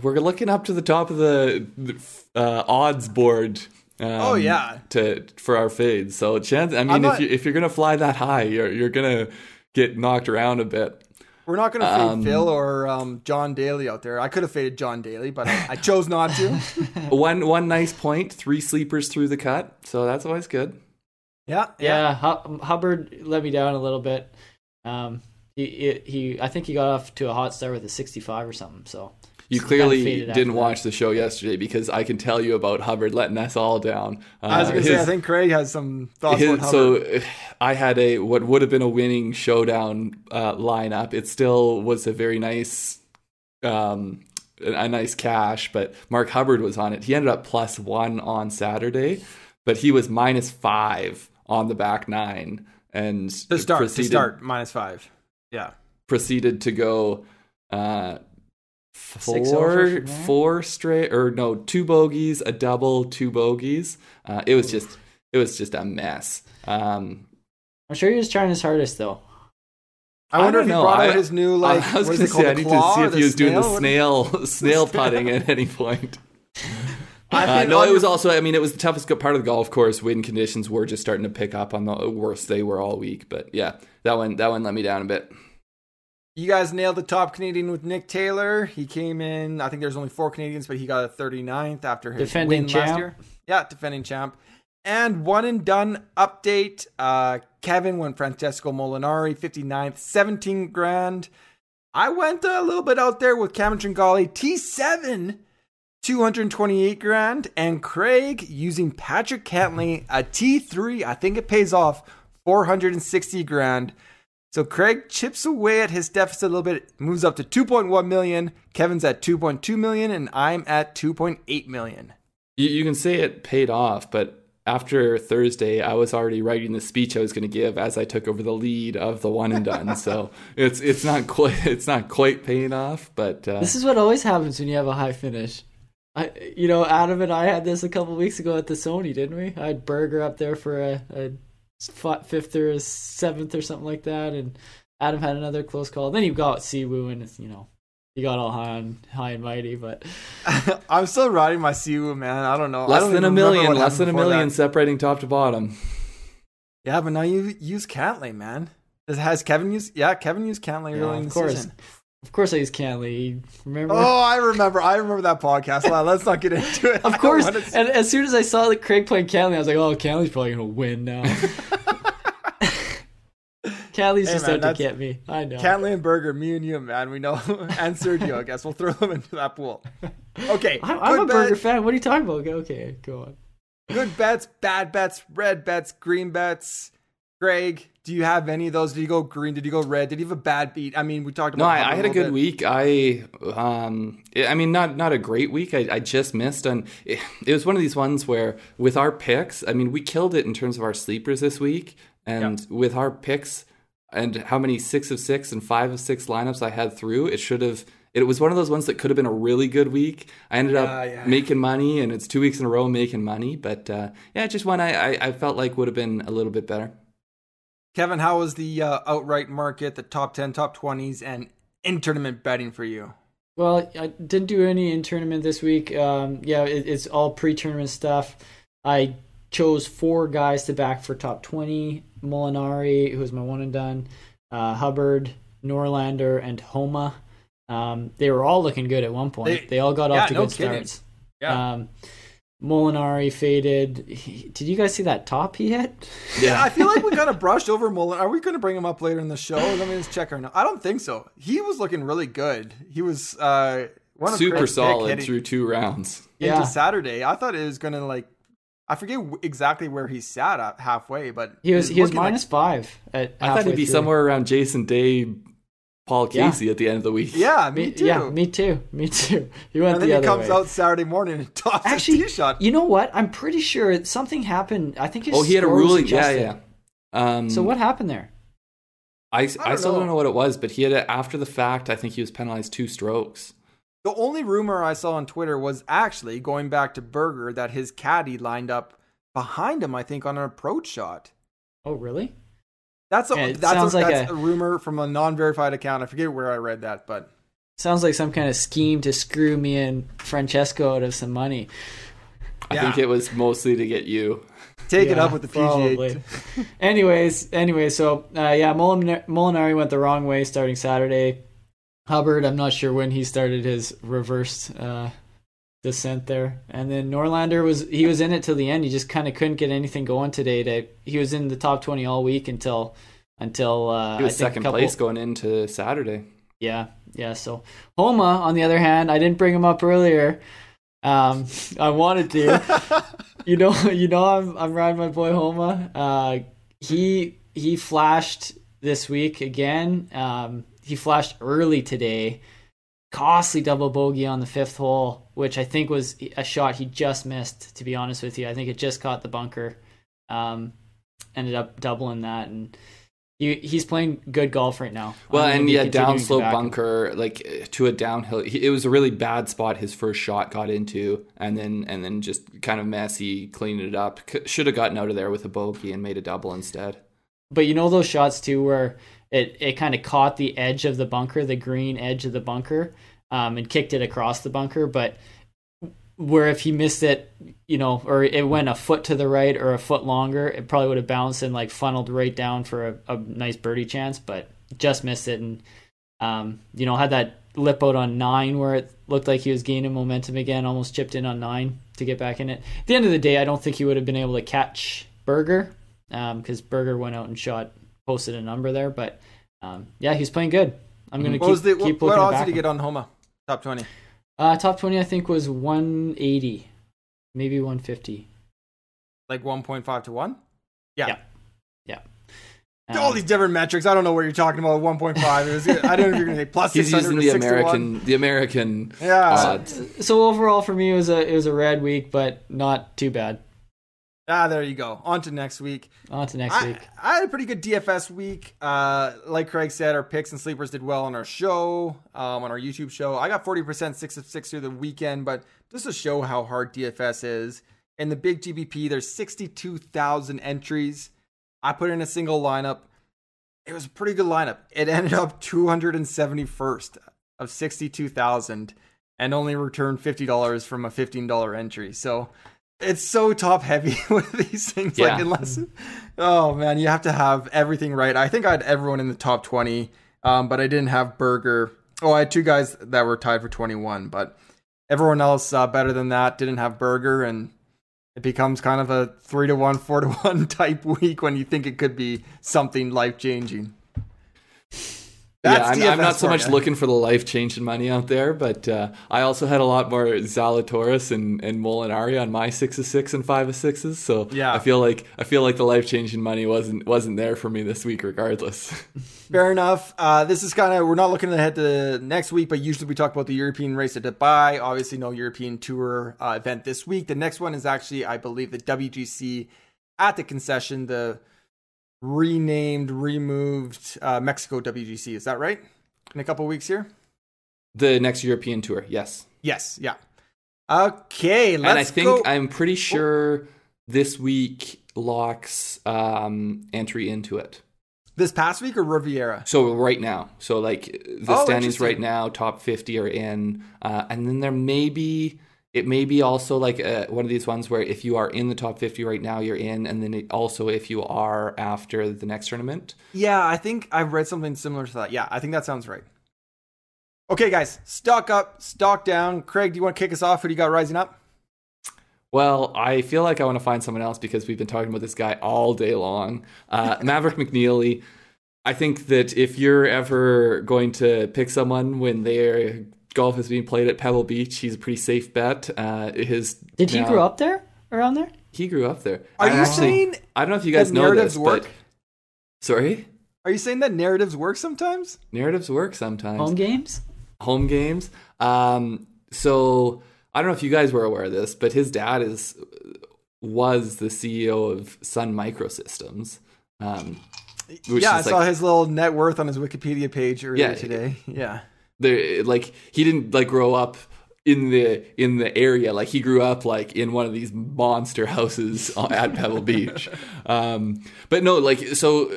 [SPEAKER 2] we're looking up to the top of the, the uh, odds board. Um,
[SPEAKER 1] Oh, yeah.
[SPEAKER 2] to for our fades. So chance. I mean,
[SPEAKER 1] I'm
[SPEAKER 2] if you if you're gonna fly that high, you're you're gonna get knocked around a bit.
[SPEAKER 1] We're not going to fade
[SPEAKER 2] Um,
[SPEAKER 1] Phil or um, John Daly out there. I could have faded John Daly, but I, I chose not to.
[SPEAKER 2] one one nice point: three sleepers through the cut. So that's always good.
[SPEAKER 1] Yeah,
[SPEAKER 3] yeah, Hu- Hubbard let me down a little bit. Um, he, he he I think he got off to a hot start with a 65 or something. So
[SPEAKER 2] You clearly didn't
[SPEAKER 3] that.
[SPEAKER 2] watch the show yesterday because I can tell you about Hubbard letting us all down. Uh,
[SPEAKER 1] I was going to say, I think Craig has some thoughts
[SPEAKER 2] his-
[SPEAKER 1] on Hubbard.
[SPEAKER 2] so uh, I had a what would have been a winning showdown uh, lineup. It still was a very nice, um, a, a nice cash, but Mark Hubbard was on it. He ended up plus one on Saturday, but he was minus five on the back nine and
[SPEAKER 1] to start, to
[SPEAKER 2] proceeded,
[SPEAKER 1] start, minus five. Yeah.
[SPEAKER 2] proceeded to go uh,
[SPEAKER 3] Six over
[SPEAKER 2] four four straight or no two bogeys, a double, two bogeys. Uh, it was just it was just a mess. Um,
[SPEAKER 3] I'm sure he was trying his hardest though.
[SPEAKER 1] I wonder
[SPEAKER 2] don't
[SPEAKER 1] if he
[SPEAKER 2] know.
[SPEAKER 1] brought
[SPEAKER 2] I-
[SPEAKER 1] out his new, like,
[SPEAKER 2] I was
[SPEAKER 1] what
[SPEAKER 2] going to
[SPEAKER 1] it
[SPEAKER 2] say I
[SPEAKER 1] called?
[SPEAKER 2] need to
[SPEAKER 1] claw
[SPEAKER 2] see if he was doing the
[SPEAKER 1] snail?
[SPEAKER 2] snail snail putting at any point.
[SPEAKER 1] I
[SPEAKER 2] Uh, no, it was also. I mean, it was the toughest part of the golf course. Wind conditions were just starting to pick up on the worst they were all week. But yeah, that one that one let me down a bit.
[SPEAKER 1] You guys nailed the top Canadian with Nick Taylor. He came in, I think there's only four Canadians, but he got a 39th after his
[SPEAKER 3] Defending
[SPEAKER 1] win
[SPEAKER 3] champ.
[SPEAKER 1] last year. Yeah, defending champ. And one and done update. Uh, Kevin went Francesco Molinari, 59th, 17 grand. I went a little bit out there with Cameron Tringale, T7, 228 grand. And Craig using Patrick Cantlay, a T3. I think it pays off, 460 grand. So Craig chips away at his deficit a little bit, moves up to 2.1 million. Kevin's at 2.2 million, and I'm at 2.8 million.
[SPEAKER 2] You, you can say it paid off, but after Thursday, I was already writing the speech I was going to give as I took over the lead of the one and done. so it's it's not quite it's not quite paying off, but uh,
[SPEAKER 3] This is what always happens when you have a high finish. I, you know, Adam and I had this a couple weeks ago at the Sony, didn't we? I had Berger up there for a, a f- fifth or seventh or something like that, and Adam had another close call. Then you got Si Woo, and it's, you know, you got all high and high and mighty. But
[SPEAKER 1] I'm still riding my Si Woo, man. I don't know.
[SPEAKER 2] Less
[SPEAKER 1] don't
[SPEAKER 2] than a million, less than a million
[SPEAKER 1] that.
[SPEAKER 2] separating top to bottom.
[SPEAKER 1] Yeah, but now you use Cantlay, man. Has Kevin used? Yeah, Kevin used Cantlay
[SPEAKER 3] Yeah,
[SPEAKER 1] early in
[SPEAKER 3] of
[SPEAKER 1] the
[SPEAKER 3] course.
[SPEAKER 1] season.
[SPEAKER 3] Of course, I use Cantlay. Remember?
[SPEAKER 1] Oh, I remember. I remember that podcast. Well, let's not get into it.
[SPEAKER 3] Of
[SPEAKER 1] don't
[SPEAKER 3] course.
[SPEAKER 1] wanna
[SPEAKER 3] And as soon as I saw that Craig played Cantlay, I was like, "Oh, Cantlay's probably gonna win now." Cantlay's
[SPEAKER 1] Hey,
[SPEAKER 3] just
[SPEAKER 1] man,
[SPEAKER 3] out to get me. I know.
[SPEAKER 1] Cantlay and Berger, me and you, man, we know, and Sergio. I guess we'll throw them into that pool. Okay,
[SPEAKER 3] I'm, I'm a
[SPEAKER 1] good
[SPEAKER 3] burger fan. What are you talking about? Okay, go on.
[SPEAKER 1] Good bets, bad bets, red bets, green bets. Greg, do you have any of those? Did you go green? Did you go red? Did you have a bad beat? I mean, we talked about.
[SPEAKER 2] No, I, I had a
[SPEAKER 1] little
[SPEAKER 2] good
[SPEAKER 1] bit.
[SPEAKER 2] week. I, um, I mean, not not a great week. I, I just missed, and it, it was one of these ones where with our picks, I mean, we killed it in terms of our sleepers this week, and with our picks and how many six of six and five of six lineups I had through, it should have. It was one of those ones that could have been a really good week. I ended up
[SPEAKER 1] Yeah, yeah.
[SPEAKER 2] making money, and it's two weeks in a row making money. But uh, yeah, just one I, I, I felt like would have been a little bit better.
[SPEAKER 1] Kevin, how was the uh, outright market, the top ten, top twenties, and in tournament betting for you?
[SPEAKER 3] Well, I didn't do any in tournament this week. Um, yeah, it, it's all pre-tournament stuff. I chose four guys to back for top twenty: Molinari, who was my one and done, uh, Hubbard, Norlander, and Homa. Um, they were all looking good at one point.
[SPEAKER 1] They-
[SPEAKER 3] They, all got
[SPEAKER 1] yeah,
[SPEAKER 3] off to
[SPEAKER 1] no
[SPEAKER 3] good
[SPEAKER 1] kidding.
[SPEAKER 3] starts.
[SPEAKER 1] Yeah.
[SPEAKER 3] Um, Molinari faded. He- did you guys see that top he hit?
[SPEAKER 1] Yeah, I feel like we kind of brushed over Mullen. Are we going to bring him up later in the show? Let me just check our. Notes. I don't think so. He was looking really good. He was uh, one of
[SPEAKER 2] Super solid through two rounds.
[SPEAKER 1] into
[SPEAKER 3] Yeah.
[SPEAKER 1] Saturday. I thought it was going to like. I forget exactly where he sat at halfway, but
[SPEAKER 3] He was he was
[SPEAKER 1] looking like-
[SPEAKER 3] minus five. At
[SPEAKER 2] I thought he'd be
[SPEAKER 3] through.
[SPEAKER 2] somewhere around Jason Day, Paul
[SPEAKER 3] Yeah.
[SPEAKER 2] Casey at the end of the week.
[SPEAKER 1] yeah, me,
[SPEAKER 3] Me,
[SPEAKER 1] too.
[SPEAKER 3] yeah, me too. Me too. He went
[SPEAKER 1] and
[SPEAKER 3] the
[SPEAKER 1] then he
[SPEAKER 3] other
[SPEAKER 1] comes
[SPEAKER 3] way.
[SPEAKER 1] out Saturday morning and tops
[SPEAKER 3] Actually,
[SPEAKER 1] a shot.
[SPEAKER 3] You know what? I'm pretty sure something happened. I think his
[SPEAKER 2] Oh, he had a ruling. Yeah, yeah. Um,
[SPEAKER 3] So what happened there?
[SPEAKER 2] I, I,
[SPEAKER 1] don't
[SPEAKER 2] still
[SPEAKER 1] know.
[SPEAKER 2] don't know what it was, but he had a, after the fact. I think he was penalized two strokes.
[SPEAKER 1] The only rumor I saw on Twitter was actually going back to Berger that his caddy lined up behind him. I think on an approach shot.
[SPEAKER 3] Oh, really?
[SPEAKER 1] That's a
[SPEAKER 3] Yeah,
[SPEAKER 1] that's,
[SPEAKER 3] sounds
[SPEAKER 1] a,
[SPEAKER 3] like
[SPEAKER 1] that's
[SPEAKER 3] a-
[SPEAKER 1] a rumor from a non-verified account. I forget where I read that, but
[SPEAKER 3] Sounds like some kind of scheme to screw me and Francesco out of some money.
[SPEAKER 2] I
[SPEAKER 1] Yeah.
[SPEAKER 2] think it was mostly to get you.
[SPEAKER 1] take it up with the PGA.
[SPEAKER 3] probably. anyways, anyway, so uh, yeah, Molin- Molinari went the wrong way starting Saturday. Hubbard, I'm not sure when he started his reversed uh, descent there, and then Norlander was he was in it till the end. He just kind of couldn't get anything going today. To he was in the top 20 all week until until uh,
[SPEAKER 2] He was
[SPEAKER 3] I think
[SPEAKER 2] second
[SPEAKER 3] couple-
[SPEAKER 2] place going into Saturday.
[SPEAKER 3] Yeah, yeah. So Homa, on the other hand, I didn't bring him up earlier. Um, I wanted to. you know, you know, I'm I'm riding my boy Homa. Uh, he he flashed this week again. Um, he flashed early today. Costly double bogey on the fifth hole, which I think was a shot he just missed. To be honest with you, I think it just caught the bunker. Um, ended up doubling that, and he he's playing good golf right now.
[SPEAKER 2] Well, and yeah, downslope
[SPEAKER 3] him.
[SPEAKER 2] bunker, like to a downhill. he- It was a really bad spot. His first shot got into, and then and then just kind of messy, cleaned it up. C- Should have gotten out of there with a bogey and made a double instead.
[SPEAKER 3] But you know those shots too where it, it kind of caught the edge of the bunker, the green edge of the bunker, um, and kicked it across the bunker. But where if he missed it, you know, or it went a foot to the right or a foot longer, it probably would have bounced and like funneled right down for a, a nice birdie chance. But just missed it, and um, you know had that lip out on nine where it looked like he was gaining momentum again, almost chipped in on nine to get back in it. At the end of the day, I don't think he would have been able to catch Berger because Berger went out and shot, posted a number there. But um, yeah, he's playing good. I'm going to
[SPEAKER 1] What was
[SPEAKER 3] keep,
[SPEAKER 1] the
[SPEAKER 3] keep
[SPEAKER 1] what, what odds
[SPEAKER 3] back.
[SPEAKER 1] did he get on Homa? Top twenty.
[SPEAKER 3] Uh, top 20, I think, was 180, maybe 150.
[SPEAKER 1] Like one point five to one. Yeah.
[SPEAKER 3] Yeah. Yeah.
[SPEAKER 1] All
[SPEAKER 3] Um,
[SPEAKER 1] these different metrics. I don't know what you're talking about. One point five. It was. I don't know if you're going to say plus
[SPEAKER 2] He's using the
[SPEAKER 1] six to one.
[SPEAKER 2] American, the American
[SPEAKER 1] Yeah.
[SPEAKER 2] odds.
[SPEAKER 3] so overall for me, it was a it was a red week, but not too bad.
[SPEAKER 1] Ah, there you go. On to next week.
[SPEAKER 3] On to next
[SPEAKER 1] I,
[SPEAKER 3] week.
[SPEAKER 1] I had a pretty good DFS week. Uh, like Craig said, our picks and sleepers did well on our show, um, on our YouTube show. I got 40% six of six through the weekend, but just to show how hard DFS is, in the big GPP, there's 62,000 entries. I put in a single lineup. It was a pretty good lineup. It ended up 271st of 62,000 and only returned $50 from a $15 entry. So it's so top heavy with these things. Like
[SPEAKER 2] Yeah.
[SPEAKER 1] unless, oh man, you have to have everything right. I think I had everyone in the top twenty, um, but I didn't have Berger. Oh, I had two guys that were tied for twenty one, but everyone else uh, better than that didn't have Berger, and it becomes kind of a three to one, four to one type week when you think it could be something life changing.
[SPEAKER 2] Yeah, I'm, I'm not so much looking for the life changing money out there, but uh, I also had a lot more Zalatoris and, and Molinari on my six of six and five of sixes. So
[SPEAKER 1] Yeah.
[SPEAKER 2] I feel like I feel like the life changing money wasn't wasn't there for me this week, regardless.
[SPEAKER 1] Fair enough. Uh, this is kind of we're not looking ahead to next week, but usually we talk about the European race at Dubai. Obviously, no European Tour uh, event this week. The next one is actually, I believe, the WGC at the concession, the renamed, removed uh, Mexico WGC. Is that right? In a couple weeks here.
[SPEAKER 2] the next European tour, yes.
[SPEAKER 1] Yes. Yeah. Okay. Let's
[SPEAKER 2] and I think
[SPEAKER 1] go.
[SPEAKER 2] I'm pretty sure this week locks um, entry into it.
[SPEAKER 1] this past week or Riviera.
[SPEAKER 2] So right now, so like the
[SPEAKER 1] Oh,
[SPEAKER 2] standings right now, top fifty are in, uh, and then there may be it may be also like uh, one of these ones where if you are in the top fifty right now, you're in, and then it also if you are after the next tournament.
[SPEAKER 1] Yeah, I think I've read something similar to that. Yeah, I think that sounds right. Okay, guys, stock up, stock down. Craig, do you want to kick us off? Who do you got rising up?
[SPEAKER 2] Well, I feel like I want to find someone else because we've been talking about this guy all day long. Uh, Maverick McNeely. I think that if you're ever going to pick someone when their golf is being played at Pebble Beach, he's a pretty safe bet. Uh, his
[SPEAKER 3] Did he
[SPEAKER 2] now-
[SPEAKER 3] grow up there? Around there?
[SPEAKER 2] He grew up there.
[SPEAKER 1] Are
[SPEAKER 2] I
[SPEAKER 1] you
[SPEAKER 2] actually-
[SPEAKER 1] saying
[SPEAKER 2] I don't know if you guys know
[SPEAKER 1] narratives
[SPEAKER 2] this,
[SPEAKER 1] work?
[SPEAKER 2] but sorry,
[SPEAKER 1] Are you saying that narratives work sometimes?
[SPEAKER 2] narratives work sometimes.
[SPEAKER 3] Home games?
[SPEAKER 2] home games. Um, so I don't know if you guys were aware of this, but his dad is was the CEO of Sun Microsystems. Um,
[SPEAKER 1] yeah, I
[SPEAKER 2] is
[SPEAKER 1] saw his little net worth on his Wikipedia page earlier
[SPEAKER 2] Yeah.
[SPEAKER 1] today. Yeah.
[SPEAKER 2] There, like he didn't like grow up in the in the area. Like he grew up like in one of these monster houses at Pebble Beach. Um, but no, like so,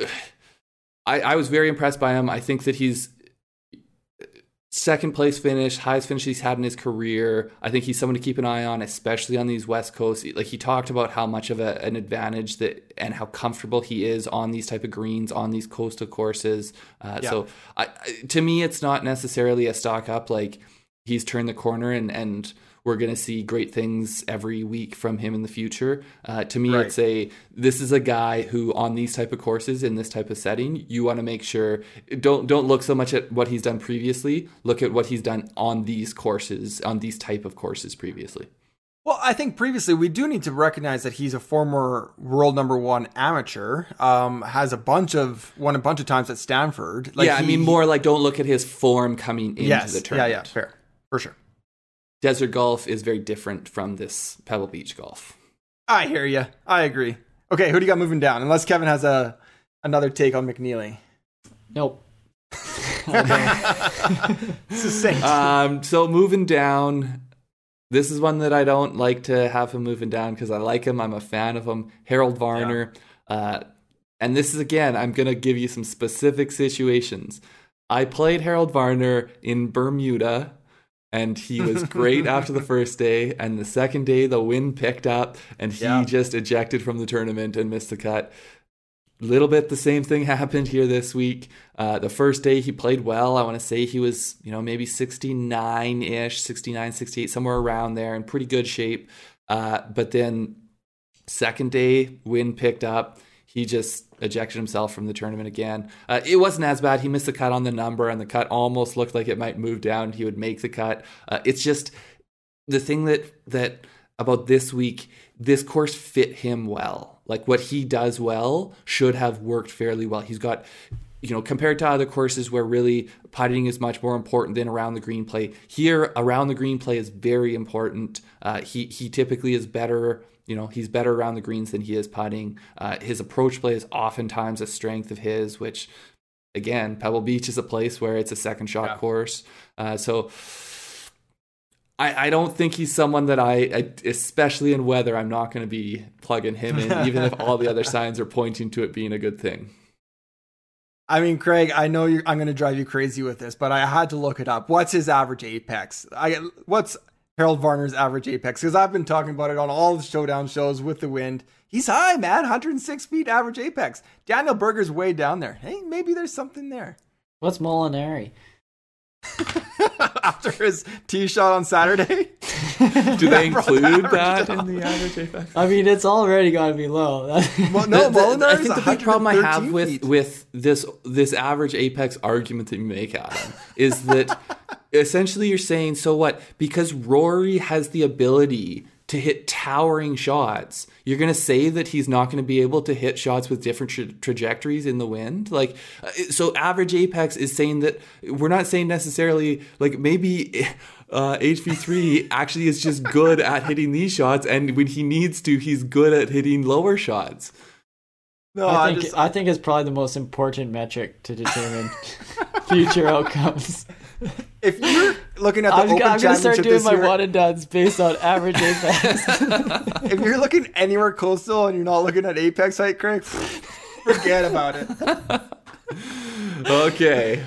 [SPEAKER 2] I I was very impressed by him. I think that he's second place finish, highest finish he's had in his career. I think he's someone to keep an eye on, especially on these West Coast. Like he talked about how much of a, an advantage that and how comfortable he is on these type of greens on these coastal courses. Uh,
[SPEAKER 1] Yeah.
[SPEAKER 2] So I, I, to me, it's not necessarily a stock up. Like he's turned the corner and and we're going to see great things every week from him in the future. Uh, to me,
[SPEAKER 1] Right.
[SPEAKER 2] it's a this is a guy who on these type of courses in this type of setting, you want to make sure don't don't look so much at what he's done previously. Look at what he's done on these courses, on these type of courses previously.
[SPEAKER 1] Well, I think previously we do need to recognize that he's a former world number one amateur. Um, has a bunch of won a bunch of times at Stanford. Like
[SPEAKER 2] yeah, I mean more like don't look at his form coming into
[SPEAKER 1] yes,
[SPEAKER 2] the tournament.
[SPEAKER 1] yeah, yeah, fair for sure.
[SPEAKER 2] Desert golf is very different from this Pebble Beach golf.
[SPEAKER 1] I hear you. I agree. Okay, who do you got moving down? Unless Kevin has a another take on McNealy.
[SPEAKER 3] Nope.
[SPEAKER 1] Succinct.
[SPEAKER 2] um, so moving down, this is one that I don't like to have him moving down because I like him. I'm a fan of him. Harold Varner. Uh, and this is again, I'm gonna give you some specific situations. I played Harold Varner in Bermuda. And he was great after the first day, and the second day the wind picked up, and he
[SPEAKER 1] Yeah.
[SPEAKER 2] just ejected from the tournament and missed the cut A little bit the same thing happened here this week. Uh, the first day he played well. I want to say he was, you know, maybe 69 ish, 69, 68, somewhere around there in pretty good shape. Uh, but then second day, wind picked up. He just ejected himself from the tournament again. Uh, it wasn't as bad. He missed the cut on the number, and the cut almost looked like it might move down. He would make the cut. Uh, it's just the thing that that about this week, this course fit him well. Like what he does well should have worked fairly well. He's got you know, compared to other courses where really putting is much more important than around the green play. Here, around the green play is very important. Uh, he he typically is better. You know, he's better around the greens than he is putting. Uh, his approach play is oftentimes a strength of his, which again, Pebble Beach is a place where it's a second shot
[SPEAKER 1] Yeah.
[SPEAKER 2] course. Uh, so I, I don't think he's someone that I, I, especially in weather, I'm not going to be plugging him in, even if all the other signs are pointing to it being a good thing.
[SPEAKER 1] I mean, Craig, I know you're, I'm going to drive you crazy with this, but I had to look it up. What's his average apex? I what's Harold Varner's average apex because I've been talking about it on all the showdown shows with the wind. He's high, man, 106 feet average apex. Daniel Berger's way down there. Hey, maybe there's something there.
[SPEAKER 3] What's Molinari?
[SPEAKER 1] After his tee shot on Saturday,
[SPEAKER 2] Do they include that
[SPEAKER 1] down.
[SPEAKER 2] in the average apex?
[SPEAKER 3] I mean, it's already got to be low.
[SPEAKER 1] well, no,
[SPEAKER 2] The- the-
[SPEAKER 1] Molinari's
[SPEAKER 2] I think the big problem I have
[SPEAKER 1] 113
[SPEAKER 2] with with this this average apex argument that you make, Adam, is that essentially you're saying, so what? Because Rory has the ability to hit towering shots, you're going to say that he's not going to be able to hit shots with different tra- trajectories in the wind. Like, uh, so average apex is saying that we're not saying necessarily like maybe. Uh, HV3 actually is just good at hitting these shots, and when he needs to, he's good at hitting lower shots.
[SPEAKER 1] no,
[SPEAKER 3] I
[SPEAKER 1] I
[SPEAKER 3] think
[SPEAKER 1] just,
[SPEAKER 3] I think it's probably the most important metric to determine future outcomes.
[SPEAKER 1] If you're looking at the
[SPEAKER 3] I'm,
[SPEAKER 1] Open
[SPEAKER 3] I'm gonna start doing my
[SPEAKER 1] year,
[SPEAKER 3] one and dones based on average apex.
[SPEAKER 1] if you're looking anywhere coastal and you're not looking at apex height, Craig, forget about it.
[SPEAKER 2] Okay.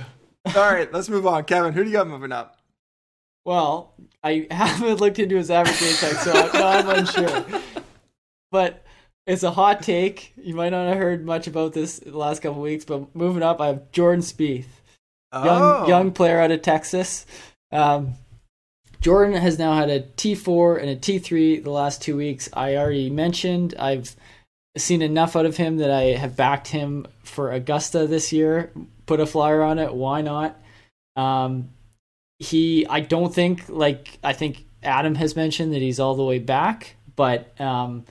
[SPEAKER 1] All right, let's move on. Kevin, who do you got moving up?
[SPEAKER 3] well, I haven't looked into his average apex, so I'm, I'm unsure. But it's a hot take. You might not have heard much about this the last couple weeks, but moving up, I have Jordan Spieth. Young
[SPEAKER 1] Oh.
[SPEAKER 3] young player out of Texas. Um, Jordan has now had a T4 and a T3 the last two weeks. I already mentioned I've seen enough out of him that I have backed him for Augusta this year. Put a flyer on it. Why not? Um, he, I don't think like I think Adam has mentioned that he's all the way back, but um,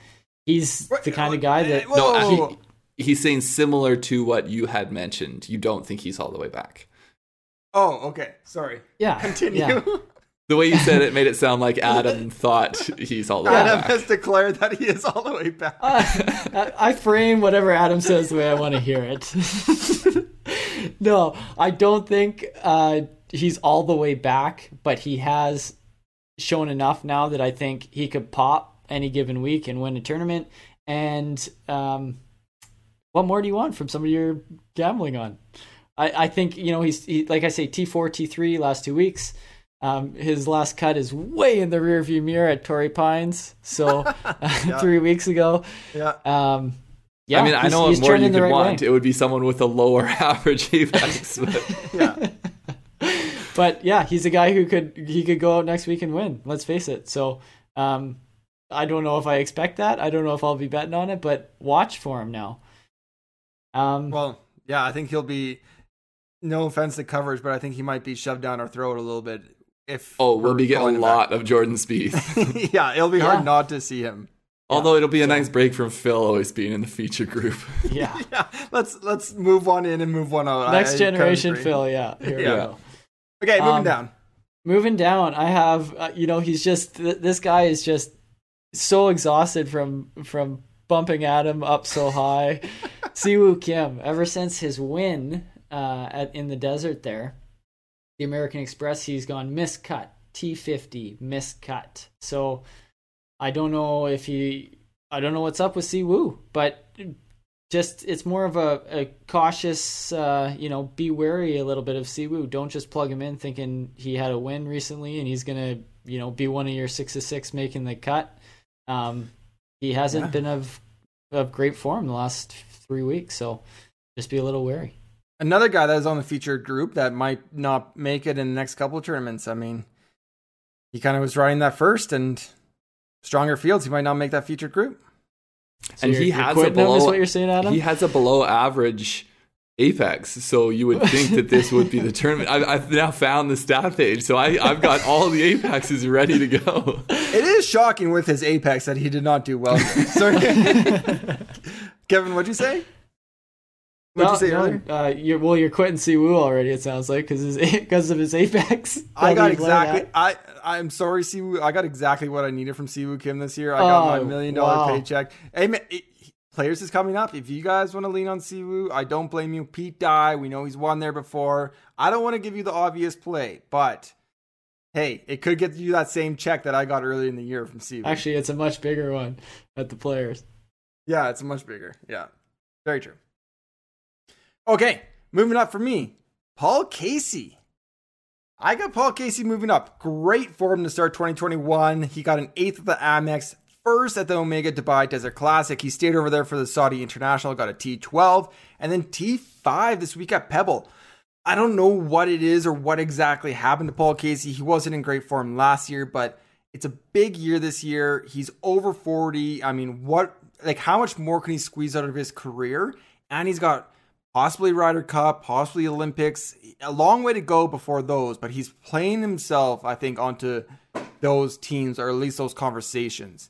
[SPEAKER 3] he's the kind of guy that
[SPEAKER 2] No, he, he's saying similar to what you had mentioned. You don't think he's all the way back.
[SPEAKER 1] Oh, okay. Sorry.
[SPEAKER 3] yeah
[SPEAKER 1] Continue.
[SPEAKER 3] yeah.
[SPEAKER 2] The way you said it made it sound like Adam thought he's all the way
[SPEAKER 1] Adam
[SPEAKER 2] back.
[SPEAKER 1] has declared that he is all the way back.
[SPEAKER 3] I, I frame whatever Adam says the way I want to hear it. no, I don't think uh, he's all the way back, but he has shown enough now that I think he could pop any given week and win a tournament. And um, what more do you want from somebody you're gambling on? I, I think you know he's he, like I say T four T three last two weeks. Um, his last cut is way in the rearview mirror at Torrey Pines. So three weeks ago.
[SPEAKER 1] yeah.
[SPEAKER 3] Um, yeah,
[SPEAKER 2] I mean, I know
[SPEAKER 3] he's
[SPEAKER 2] what more you could
[SPEAKER 3] right
[SPEAKER 2] want.
[SPEAKER 3] way.
[SPEAKER 2] It would be someone with a lower average apex. But
[SPEAKER 1] Yeah.
[SPEAKER 3] But yeah, he's a guy who could he could go out next week and win. Let's face it. So um, I don't know if I expect that. I don't know if I'll be betting on it, but watch for him now. Um,
[SPEAKER 1] Well, yeah, I think he'll be. No offense to coverage, but I think he might be shoved down our throat a little bit. If
[SPEAKER 2] oh, we'll be getting a
[SPEAKER 1] him
[SPEAKER 2] lot of Jordan Spieth.
[SPEAKER 1] yeah, it'll be
[SPEAKER 3] Yeah.
[SPEAKER 1] hard not to see him.
[SPEAKER 2] Although it'll be a nice break from Phil always being in the feature group.
[SPEAKER 3] yeah,
[SPEAKER 1] Yeah, let's let's move one in and move one out.
[SPEAKER 3] Next
[SPEAKER 1] I
[SPEAKER 3] generation. Phil. Yeah, here we go.
[SPEAKER 1] Okay, moving
[SPEAKER 3] Um,
[SPEAKER 1] down.
[SPEAKER 3] moving down i have uh, you know he's just th- this guy is just so exhausted from from bumping adam up so high si woo kim ever since his win uh at in the desert there the american express he's gone miscut t50 miscut so i don't know if he i don't know what's up with si woo but just it's more of a, a cautious uh, you know be wary a little bit of Si Woo. Don't just plug him in thinking he had a win recently and he's gonna you know be one of your six to six making the cut. Um, he hasn't
[SPEAKER 1] Yeah.
[SPEAKER 3] been of of great form the last three weeks, so just be a little wary.
[SPEAKER 1] Another guy that is on the featured group that might not make it in the next couple of tournaments. I mean, he kind of was riding that first, and stronger fields, he might not make that featured group.
[SPEAKER 3] So
[SPEAKER 2] And he has a
[SPEAKER 3] quitting him, is
[SPEAKER 2] below-
[SPEAKER 3] what you're saying, Adam.
[SPEAKER 2] He has a below average apex, so you would think that this would be the tournament. I, I've now found the stat page, so I, I've got all the apexes ready to go.
[SPEAKER 1] It is shocking with his apex that he did not do well. there. Sorry, Kevin, what'd you say? What'd you say
[SPEAKER 3] No,
[SPEAKER 1] earlier?
[SPEAKER 3] Uh, you're, well, you're quitting Si Woo already. It sounds like because because of his apex.
[SPEAKER 1] I got exactly. I I'm sorry, Si Woo. I got exactly what I needed from Si Woo Kim this year. I got my million dollar
[SPEAKER 3] wow.
[SPEAKER 1] paycheck. Hey, man, it- players is coming up. If you guys want to lean on Si Woo, I don't blame you. Pete Dye, we know he's won there before. I don't want to give you the obvious play, but hey, it could get you that same check that I got earlier in the year from Si Woo.
[SPEAKER 3] Actually, it's a much bigger one at the players.
[SPEAKER 1] Yeah, it's much bigger. Yeah, very true. Okay, moving up for me, Paul Casey. I got Paul Casey moving up. Great form to start 2021. He got an eighth at the Amex, first at the Omega Dubai Desert Classic. He stayed over there for the Saudi International, got a T12, and then T5 this week at Pebble. I don't know what it is or what exactly happened to Paul Casey. He wasn't in great form last year, but it's a big year this year. He's over 40. I mean, what like how much more can he squeeze out of his career? And he's got possibly Ryder Cup, possibly Olympics. A long way to go before those, but he's playing himself, I think, onto those teams or at least those conversations.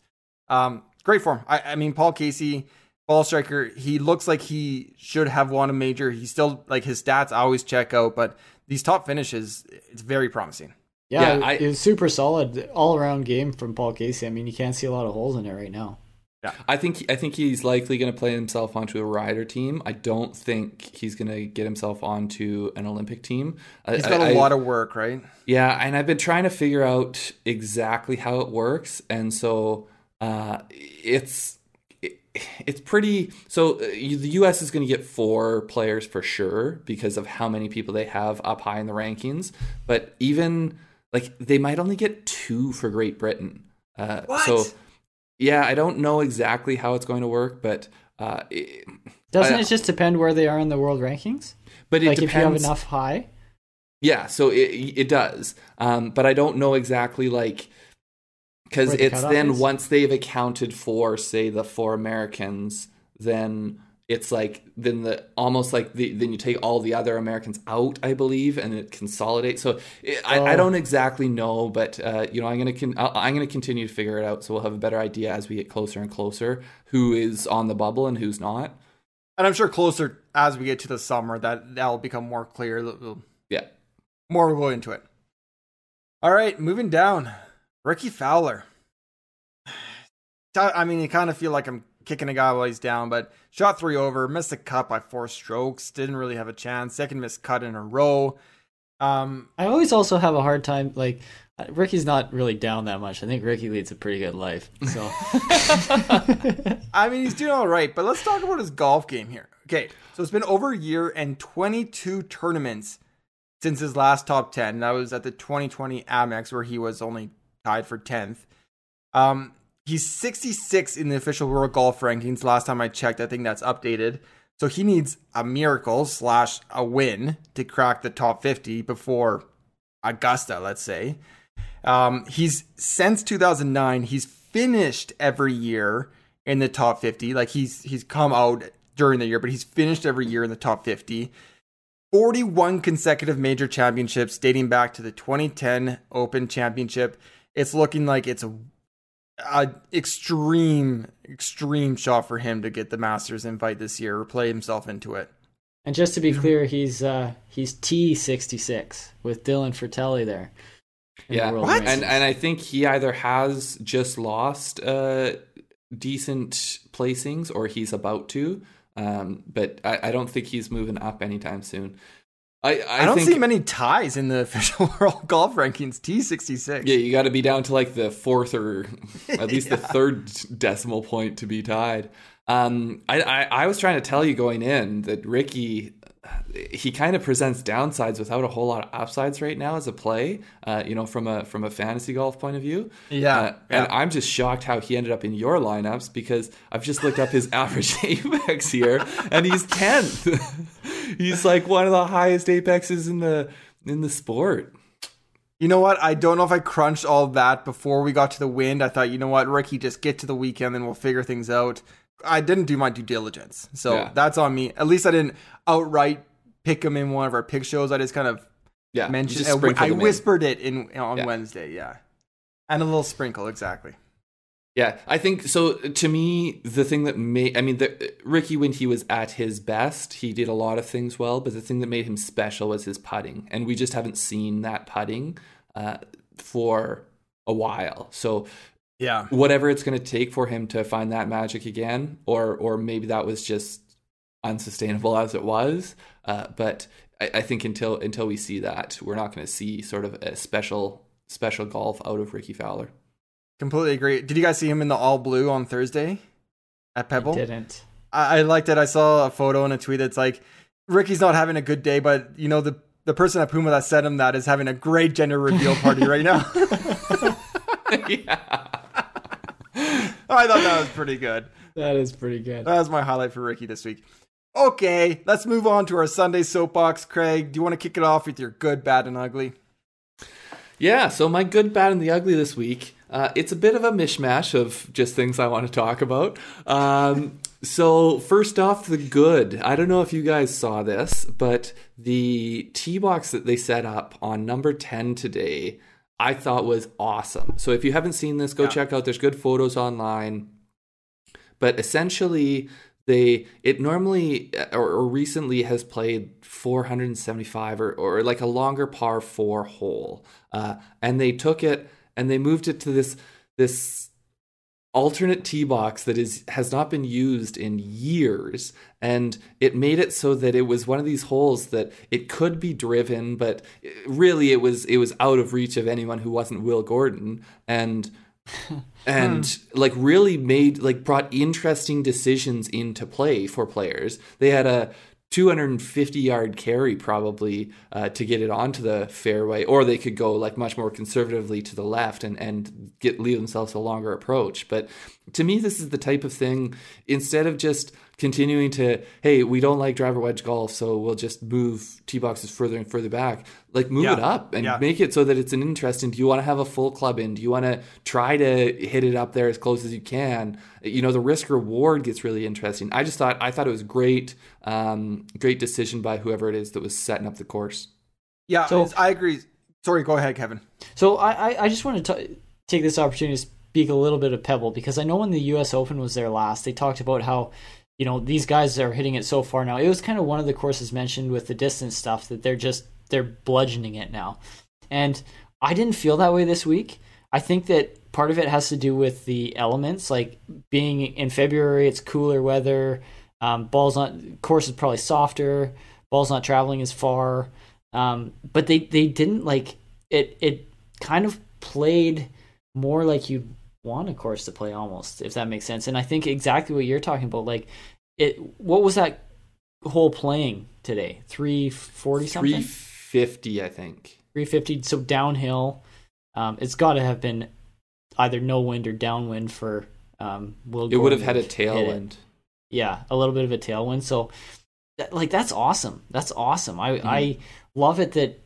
[SPEAKER 1] Um, great form. I, I mean, Paul Casey, ball striker. He looks like he should have won a major. He's still like his stats always check out, but these top finishes, it's very promising.
[SPEAKER 3] Yeah, yeah I, it was super solid all around game from Paul Casey. I mean, you can't see a lot of holes in it right now.
[SPEAKER 2] Yeah, I think I think he's likely going to play himself onto a Ryder team. I don't think he's going to get himself onto an Olympic team.
[SPEAKER 1] He's got a lot of work, right?
[SPEAKER 2] Yeah, and I've been trying to figure out exactly how it works, and so uh, it's it's pretty. So uh, the U.S. is going to get four players for sure because of how many people they have up high in the rankings. But even like they might only get two for Great Britain. Uh,
[SPEAKER 1] what?
[SPEAKER 2] So yeah, I don't know exactly how it's going to work, but uh, it,
[SPEAKER 3] doesn't I, it just depend where they are in the world rankings?
[SPEAKER 2] But it
[SPEAKER 3] like
[SPEAKER 2] depends.
[SPEAKER 3] if you have enough high.
[SPEAKER 2] Yeah, so it it does, um, but I don't know exactly like because the it's then is? once they've accounted for say the four Americans, then it's like then the almost like the then you take all the other Americans out, I believe, and it consolidates. So it, oh. I, I, don't exactly know, but uh, you know I'm gonna con- I'm gonna continue to figure it out, so we'll have a better idea as we get closer and closer who is on the bubble and who's not.
[SPEAKER 1] And I'm sure closer as we get to the summer that that'll become more clear.
[SPEAKER 2] Yeah,
[SPEAKER 1] more will go into it. All right, moving down, Rickie Fowler. I mean, you kind of feel like I'm kicking a guy while he's down, but shot three over, missed the cut by four strokes, didn't really have a chance. Second missed cut in a row. Um,
[SPEAKER 3] I always also have a hard time like Rickie's not really down that much. I think Rickie leads a pretty good life. So
[SPEAKER 1] I mean, he's doing all right, but let's talk about his golf game here. Okay, so it's been over a year and 22 tournaments since his last top 10. That was at the 2020 Amex where he was only tied for 10th. Um, He's 66 in the official world golf rankings. Last time I checked, I think that's updated. So he needs a miracle slash a win to crack the top 50 before Augusta, let's say. Um, he's since 2009, he's finished every year in the top 50. Like he's he's come out during the year, but he's finished every year in the top 50. 41 consecutive major championships dating back to the 2010 Open Championship. It's looking like it's a a extreme extreme shot for him to get the Masters invite this year or play himself into it.
[SPEAKER 3] And just to be clear, he's uh he's T sixty six with Dylan Frittelli there.
[SPEAKER 2] Yeah, the and and I think he either has just lost uh decent placings or he's about to. Um, but I, I don't think he's moving up anytime soon. I, I,
[SPEAKER 1] I don't
[SPEAKER 2] think,
[SPEAKER 1] see many ties in the official world golf rankings. T sixty six.
[SPEAKER 2] Yeah, you got to be down to like the fourth or at least yeah. the third decimal point to be tied. Um, I, I, I was trying to tell you going in that Rickie he kind of presents downsides without a whole lot of upsides right now as a play. Uh, you know, from a from a fantasy golf point of view.
[SPEAKER 1] Yeah,
[SPEAKER 2] uh,
[SPEAKER 1] yeah.
[SPEAKER 2] And I'm just shocked how he ended up in your lineups because I've just looked up his average apex here, and he's tenth. He's like one of the highest apexes in the in the sport.
[SPEAKER 1] You know what? I don't know if I crunched all that before we got to the wind. I thought, you know what, Rickie, just get to the weekend and we'll figure things out. I didn't do my due diligence. So yeah. that's on me. At least I didn't outright pick him in one of our pick shows. I just kind of
[SPEAKER 2] yeah,
[SPEAKER 1] mentioned I, I whispered in. it in on yeah. Wednesday, yeah. And a little sprinkle, exactly.
[SPEAKER 2] Yeah, I think so. To me, the thing that made I mean, the, Rickie when he was at his best, he did a lot of things well. But the thing that made him special was his putting, and we just haven't seen that putting uh, for a while. So
[SPEAKER 1] yeah,
[SPEAKER 2] whatever it's going to take for him to find that magic again, or or maybe that was just unsustainable as it was. Uh, but I, I, think until until we see that, we're not going to see sort of a special special golf out of Rickie Fowler.
[SPEAKER 1] Completely agree. Did you guys see him in the all blue on Thursday at Pebble?
[SPEAKER 3] I didn't.
[SPEAKER 1] I, I liked it. I saw a photo and a tweet that's like Rickie's not having a good day, but you know the the person at Puma that said him that is having a great gender reveal party right now.
[SPEAKER 2] yeah.
[SPEAKER 1] I thought that was pretty good.
[SPEAKER 3] That is pretty good.
[SPEAKER 1] That was my highlight for Rickie this week. Okay, let's move on to our Sunday soapbox. Craig, do you want to kick it off with your good, bad, and ugly?
[SPEAKER 2] Yeah, so my good, bad, and the ugly this week. Uh, it's a bit of a mishmash of just things I want to talk about. Um, so, first off, the good. I don't know if you guys saw this, but the tee box that they set up on number 10 today, I thought was awesome. So, if you haven't seen this, go
[SPEAKER 1] Yeah.
[SPEAKER 2] check out. There's good photos online. But essentially, they it normally or, or recently has played 475 or, or like a longer par four hole, uh, and they took it and they moved it to this this alternate tee box that is has not been used in years. And it made it so that it was one of these holes that it could be driven but really it was it was out of reach of anyone who wasn't Will Gordon. And and hmm. like really made like brought interesting decisions into play for players. They had a 250 yard carry probably uh, to get it onto the fairway, or they could go like much more conservatively to the left and and get leave themselves a longer approach. But to me, this is the type of thing instead of just continuing to hey we don't like driver wedge golf so we'll just move tee boxes further and further back like move
[SPEAKER 1] Yeah.
[SPEAKER 2] it up and
[SPEAKER 1] Yeah.
[SPEAKER 2] make it so that it's an interesting do you want to have a full club in do you want to try to hit it up there as close as you can you know the risk reward gets really interesting i just thought i thought it was great um great decision by whoever it is that was setting up the course
[SPEAKER 1] Yeah,
[SPEAKER 3] So-
[SPEAKER 1] I agree. Sorry, go ahead, Kevin.
[SPEAKER 3] So I, I, I just want to t- take this opportunity to speak a little bit of Pebble because I know when the U.S. Open was there last, they talked about how you know these guys are hitting it so far now. It was kind of one of the courses mentioned with the distance stuff that they're just they're bludgeoning it now, and I didn't feel that way this week. I think that part of it has to do with the elements, like being in February, it's cooler weather. Um, balls not course is probably softer. Balls not traveling as far. Um, but they they didn't like it. It kind of played more like you'd want a course to play almost, if that makes sense. And I think exactly what you're talking about. Like it. What was that whole playing today? Three forty something.
[SPEAKER 2] 350 i think
[SPEAKER 3] 350 so downhill um, it's got to have been either no wind or downwind for um, Will
[SPEAKER 2] it would have had a
[SPEAKER 3] to hit it.
[SPEAKER 2] tailwind
[SPEAKER 3] yeah a little bit of a tailwind so that, like that's awesome that's awesome I
[SPEAKER 2] Mhm.
[SPEAKER 3] I love it that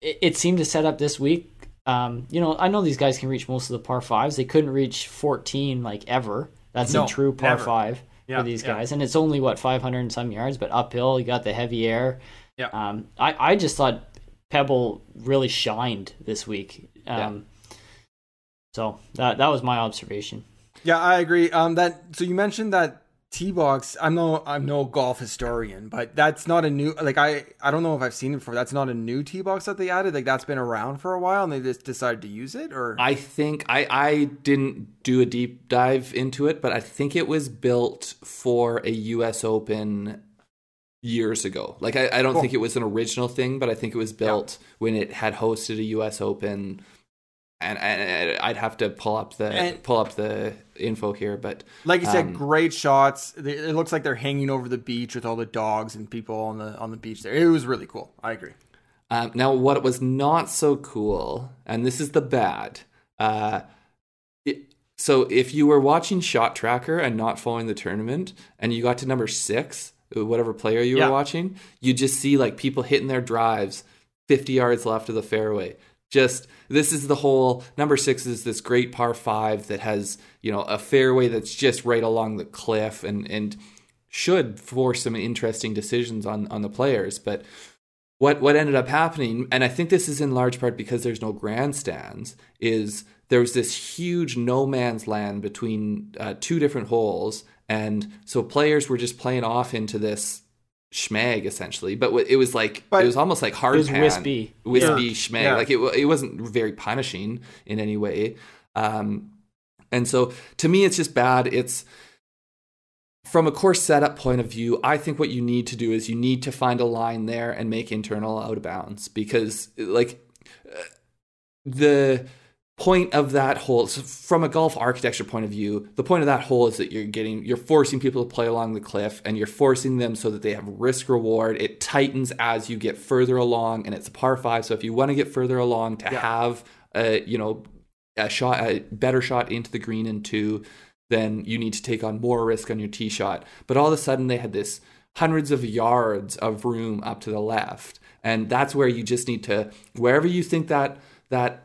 [SPEAKER 3] it, it seemed to set up this week um, you know I know these guys can reach most of the par fives they couldn't reach 14 like ever that's
[SPEAKER 1] No,
[SPEAKER 3] a true par
[SPEAKER 1] never.
[SPEAKER 3] five
[SPEAKER 1] Yeah,
[SPEAKER 3] for these
[SPEAKER 1] yeah.
[SPEAKER 3] guys and it's only what 500 and some yards but uphill you got the heavy air
[SPEAKER 1] Yeah.
[SPEAKER 3] um, I, I just thought Pebble really shined this week. Um, So that that was my observation.
[SPEAKER 1] Yeah, I agree. Um, that so you mentioned that tee box. I'm no I'm no golf historian, but that's not a new. Like I I don't know if I've seen it before. That's not a new tee box that they added. Like that's been around for a while, and they just decided to use it. Or
[SPEAKER 2] I think I I didn't do a deep dive into it, but I think it was built for a U.S. Open years ago. Like I, I don't
[SPEAKER 1] Cool.
[SPEAKER 2] think it was an original thing, but I think it was built when it had hosted a U.S. Open. And, and I'd have to pull up the
[SPEAKER 1] And-
[SPEAKER 2] pull up the info here, but
[SPEAKER 1] like you said,
[SPEAKER 2] Um,
[SPEAKER 1] great shots. It looks like they're hanging over the beach with all the dogs and people on the on the beach there. It was really cool. I agree.
[SPEAKER 2] Um, now, what was not so cool, and this is the bad. Uh, it, so, if you were watching Shot Tracker and not following the tournament, and you got to number six, whatever player you
[SPEAKER 1] Yeah.
[SPEAKER 2] were watching, you just see like people hitting their drives 50 yards left of the fairway. Just this is the whole number six is this great par five that has you know a fairway that's just right along the cliff and and should force some interesting decisions on on the players, but what what ended up happening, and I think this is in large part because there's no grandstands, is there was this huge no man's land between uh, two different holes, and so players were just playing off into this schmag essentially. But it was like
[SPEAKER 1] But-
[SPEAKER 2] it was almost like hard
[SPEAKER 3] It was
[SPEAKER 2] pan,
[SPEAKER 3] wispy.
[SPEAKER 2] wispy
[SPEAKER 1] Yeah.
[SPEAKER 2] schmag.
[SPEAKER 1] Yeah.
[SPEAKER 2] Like it it wasn't very punishing in any way. Um, and so to me, it's just bad. It's from a course setup point of view, I think what you need to do is you need to find a line there and make internal out of bounds because, like, uh, the point of that hole so from a golf architecture point of view the point of that hole is that you're getting you're forcing people to play along the cliff and you're forcing them so that they have risk reward. It tightens as you get further along and it's a par 5 so if you want to get further along to
[SPEAKER 1] Yeah.
[SPEAKER 2] have a you know a shot a better shot into the green in 2 then you need to take on more risk on your tee shot. But all of a sudden they had this hundreds of yards of room up to the left. And that's where you just need to wherever you think that that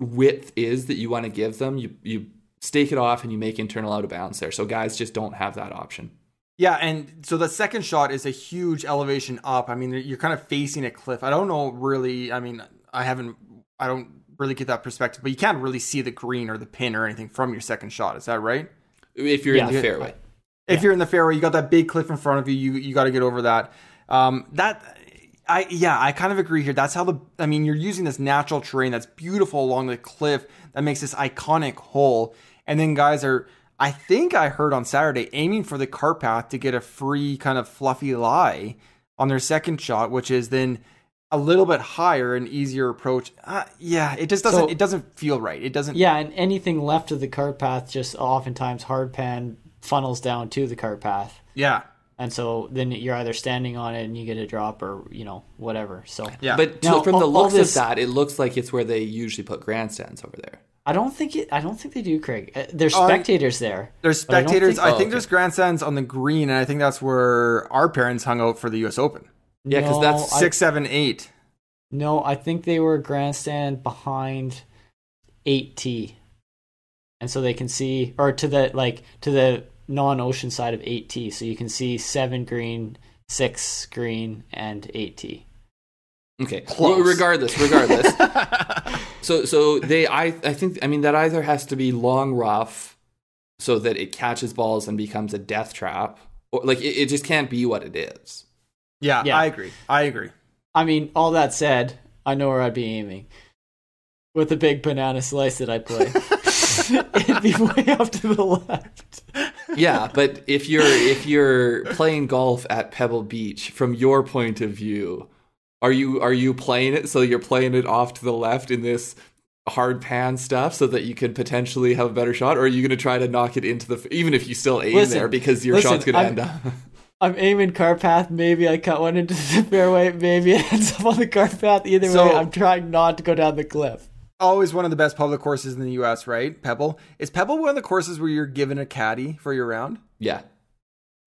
[SPEAKER 2] width is that you want to give them, you you stake it off and you make internal out of bounds there. So guys just don't have that option.
[SPEAKER 1] Yeah, and so the second shot is a huge elevation up. I mean, you're kind of facing a cliff. I don't know really. I mean, I haven't. I don't really get that perspective, but you can't really see the green or the pin or anything from your second shot. Is that right?
[SPEAKER 2] If you're
[SPEAKER 3] Yeah.
[SPEAKER 2] in the fairway.
[SPEAKER 1] If you're in the fairway, you got that big cliff in front of you. You you got to get over that. Um, that I yeah, I kind of agree here. That's how the I mean, you're using this natural terrain that's beautiful along the cliff that makes this iconic hole, and then guys are. I think I heard on Saturday aiming for the cart path to get a free kind of fluffy lie on their second shot, which is then a little bit higher and easier approach. Uh, yeah, it just doesn't.
[SPEAKER 3] So-
[SPEAKER 1] it doesn't feel right. It doesn't.
[SPEAKER 3] Yeah, and anything left of the cart path just oftentimes hard pan funnels down to the cart path.
[SPEAKER 1] Yeah.
[SPEAKER 3] And so then you're either standing on it and you get a drop or, you know, whatever. So
[SPEAKER 1] Yeah.
[SPEAKER 2] But
[SPEAKER 3] Now,
[SPEAKER 2] so from
[SPEAKER 3] all-
[SPEAKER 2] the
[SPEAKER 3] all
[SPEAKER 2] looks
[SPEAKER 3] this-
[SPEAKER 2] of that, it looks like it's where they usually put grandstands over there.
[SPEAKER 3] I don't think it I don't think they do, Craig. Uh, There's
[SPEAKER 1] I-
[SPEAKER 3] spectators there.
[SPEAKER 1] There's
[SPEAKER 3] But I don't
[SPEAKER 1] spectators. I
[SPEAKER 3] think-
[SPEAKER 1] think,
[SPEAKER 2] Oh,
[SPEAKER 1] there's grandstands on the green, and I think that's where our parents hung out for the U.S. Open.
[SPEAKER 2] Yeah, 'cause
[SPEAKER 3] No,
[SPEAKER 2] that's
[SPEAKER 3] I-
[SPEAKER 1] Six, seven, eight.
[SPEAKER 3] No, I think they were grandstand behind 8T. And so they can see or to the like to the non-ocean side of 8T so you can see 7 green, 6 green and 8T.
[SPEAKER 2] Okay.
[SPEAKER 1] Close.
[SPEAKER 2] Well, regardless, regardless. so so they I I think I mean that either has to be long rough so that it catches balls and becomes a death trap. Or like it, it just can't be what it is.
[SPEAKER 1] Yeah,
[SPEAKER 3] Yeah.
[SPEAKER 1] I agree. I agree.
[SPEAKER 3] I mean, all that said, I know where I'd be aiming. With the big banana slice that I play. It'd be way up to the left.
[SPEAKER 2] yeah, but if you're if you're playing golf at Pebble Beach, from your point of view, are you are you playing it so you're playing it off to the left in this hard pan stuff so that you could potentially have a better shot, or are you going to try to knock it into the even if you still aim
[SPEAKER 3] Listen,
[SPEAKER 2] there because your
[SPEAKER 3] listen,
[SPEAKER 2] shot's going to end up?
[SPEAKER 3] I'm aiming cart path. Maybe I cut one into the fairway. Maybe it ends up on the cart path. Either
[SPEAKER 1] So-
[SPEAKER 3] way, I'm trying not to go down the cliff.
[SPEAKER 1] Always one of the best public courses in the U.S., right? Pebble. Is Pebble one of the courses where you're given a caddy for your round?
[SPEAKER 2] yeah.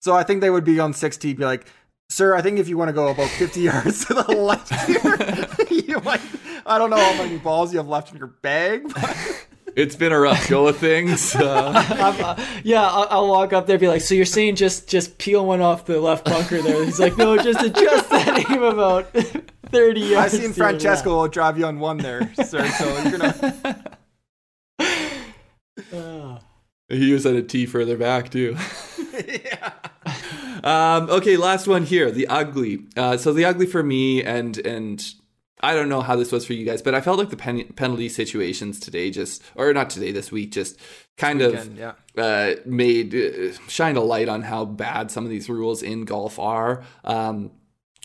[SPEAKER 1] So I think they would be on 6T, be like, sir, I think if you want to go about 50 yards to the left here, you might, I don't know how many balls you have left in your bag. but-
[SPEAKER 2] It's been a rough go of things. Uh,
[SPEAKER 3] I'm, uh, yeah, I'll, I'll walk up there, and be like, "So you're saying just just peel one off the left bunker there?" He's like, "No, just adjust that aim about thirty
[SPEAKER 1] I've seen
[SPEAKER 3] to the
[SPEAKER 1] Francesco drive you on one there, sir. So you're gonna.
[SPEAKER 3] left." Uh,
[SPEAKER 2] he was at a tee further back too.
[SPEAKER 1] yeah.
[SPEAKER 2] Um, okay, last one here, the ugly. Uh, so the ugly for me, and and I don't know how this was for you guys, but I felt like the pen- penalty situations today, just or not today, this week, just kind
[SPEAKER 1] Weekend,
[SPEAKER 2] of
[SPEAKER 1] yeah.
[SPEAKER 2] uh, made uh, shined a light on how bad some of these rules in golf are. Um,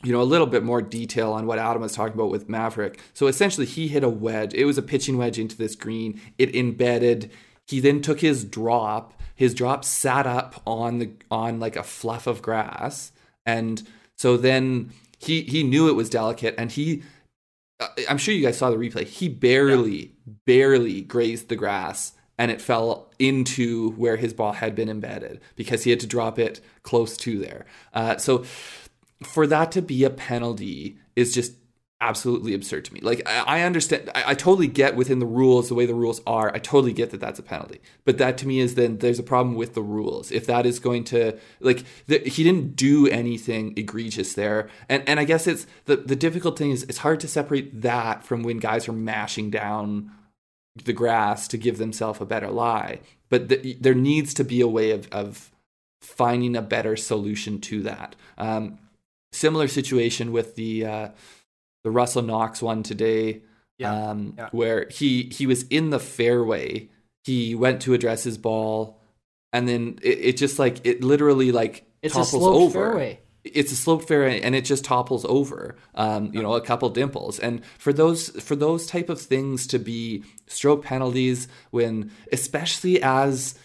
[SPEAKER 2] you know, a little bit more detail on what Adam was talking about with Maverick. So essentially, he hit a wedge. It was a pitching wedge into this green. It embedded. He then took his drop. His drop sat up on the on like a fluff of grass, and so then he he knew it was delicate, and he. uh, I'm sure you guys saw the replay. He barely, barely grazed the grass, and it fell into where his ball had been embedded because he had to drop it close to there. Uh, so for that to be a penalty is just absolutely absurd to me. Like I, I understand, I, I totally get within the rules the way the rules are. I totally get that that's a penalty, but that to me is then there's a problem with the rules. If that is going to like the, he didn't do anything egregious there, and and I guess it's the the difficult thing is it's hard to separate that from when guys are mashing down the grass to give themselves a better lie. But the, there needs to be a way of of finding a better solution to that. Um, similar situation with the uh, the Russell Knox one today,
[SPEAKER 1] Yeah,
[SPEAKER 2] um,
[SPEAKER 1] yeah.
[SPEAKER 2] where he he was in the fairway. He went to address his ball, and then it, it just like it literally like
[SPEAKER 3] it's a
[SPEAKER 2] topples over.
[SPEAKER 3] fairway.
[SPEAKER 2] it's a slope fairway, and it just topples over um, you know a couple dimples and for those for those type of things to be stroke penalties when especially as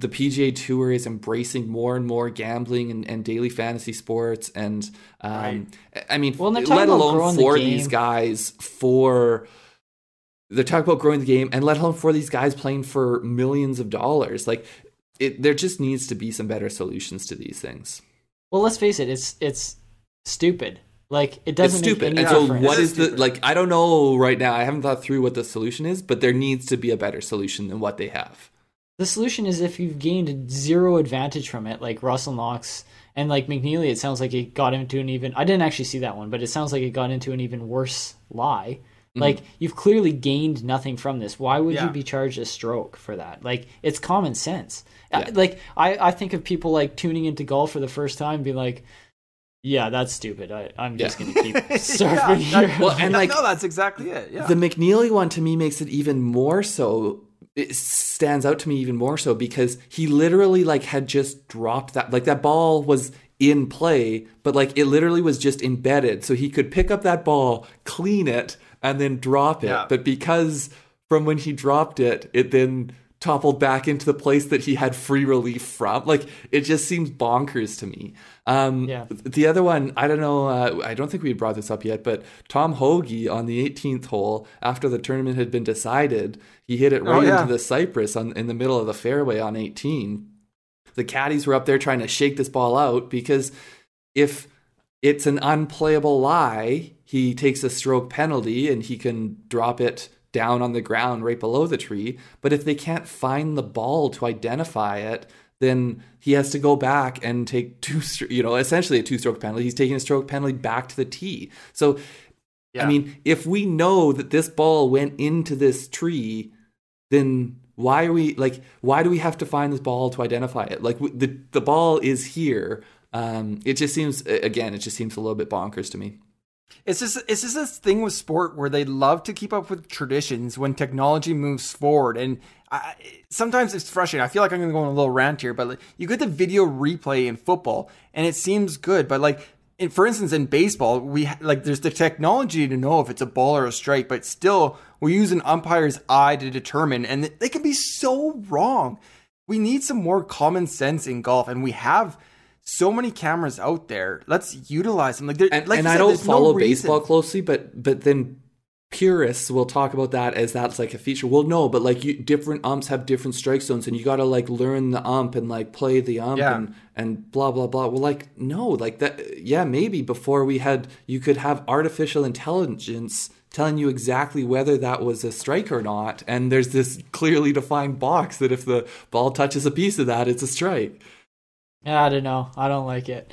[SPEAKER 2] the PGA Tour is embracing more and more gambling and, and daily fantasy sports, and um, right. I mean, well, let alone for the these guys for they're talking about growing the game, and let alone for these guys playing for millions of dollars. Like, it, there just needs to be some better solutions to these things.
[SPEAKER 3] Well, let's face it; it's it's stupid. Like it doesn't.
[SPEAKER 2] It's stupid. and
[SPEAKER 3] so,
[SPEAKER 2] what is the like? I don't know right now. I haven't thought through what the solution is, but there needs to be a better solution than what they have.
[SPEAKER 3] The solution is if you've gained zero advantage from it, like Russell Knox and like McNealy, It sounds like it got into an even. I didn't actually see that one, but it sounds like it got into an even worse lie. Mm-hmm. Like you've clearly gained nothing from this. Why would yeah. you be charged a stroke for that? Like it's common sense. Yeah. Like I, I think of people like tuning into golf for the first time, be like, yeah, that's stupid. I, am just gonna keep surfing
[SPEAKER 1] yeah, here. Well, and like, no, that's exactly it. Yeah.
[SPEAKER 2] The McNealy one to me makes it even more so. It stands out to me even more so because he literally like had just dropped that like that ball was in play, but like it literally was just embedded, so he could pick up that ball, clean it, and then drop it. Yeah. But because from when he dropped it, it then toppled back into the place that he had free relief from. Like it just seems bonkers to me. Um, yeah. The other one, I don't know. Uh, I don't think we brought this up yet, but Tom Hoge on the 18th hole, after the tournament had been decided, he hit it oh, right oh, yeah. into the cypress on, in the middle of the fairway on 18. The caddies were up there trying to shake this ball out because if it's an unplayable lie, he takes a stroke penalty and he can drop it down on the ground right below the tree. But if they can't find the ball to identify it, then he has to go back and take two, you know, essentially a two stroke penalty. He's taking a stroke penalty back to the tee. So, yeah. I mean, if we know that this ball went into this tree, then why are we like, why do we have to find this ball to identify it? Like, the, the ball is here. Um, it just seems, again, it just seems a little bit bonkers to me.
[SPEAKER 1] It's just it's just this thing with sport where they love to keep up with traditions when technology moves forward, and I, sometimes it's frustrating. I feel like I'm going to go on a little rant here, but like, you get the video replay in football, and it seems good, but like. In, for instance, in baseball, we like there's the technology to know if it's a ball or a strike, but still we use an umpire's eye to determine, and they can be so wrong. We need some more common sense in golf, and we have so many cameras out there. Let's utilize them. Like,
[SPEAKER 2] and,
[SPEAKER 1] like
[SPEAKER 2] and I don't follow no baseball closely, but but then purists will talk about that as that's like a feature. Well, no, but like you, different umps have different strike zones, and you got to like learn the ump and like play the ump yeah. and and blah blah blah. Well, like no, like that. Yeah, maybe before we had you could have artificial intelligence telling you exactly whether that was a strike or not, and there's this clearly defined box that if the ball touches a piece of that, it's a strike.
[SPEAKER 3] I don't know. I don't like it.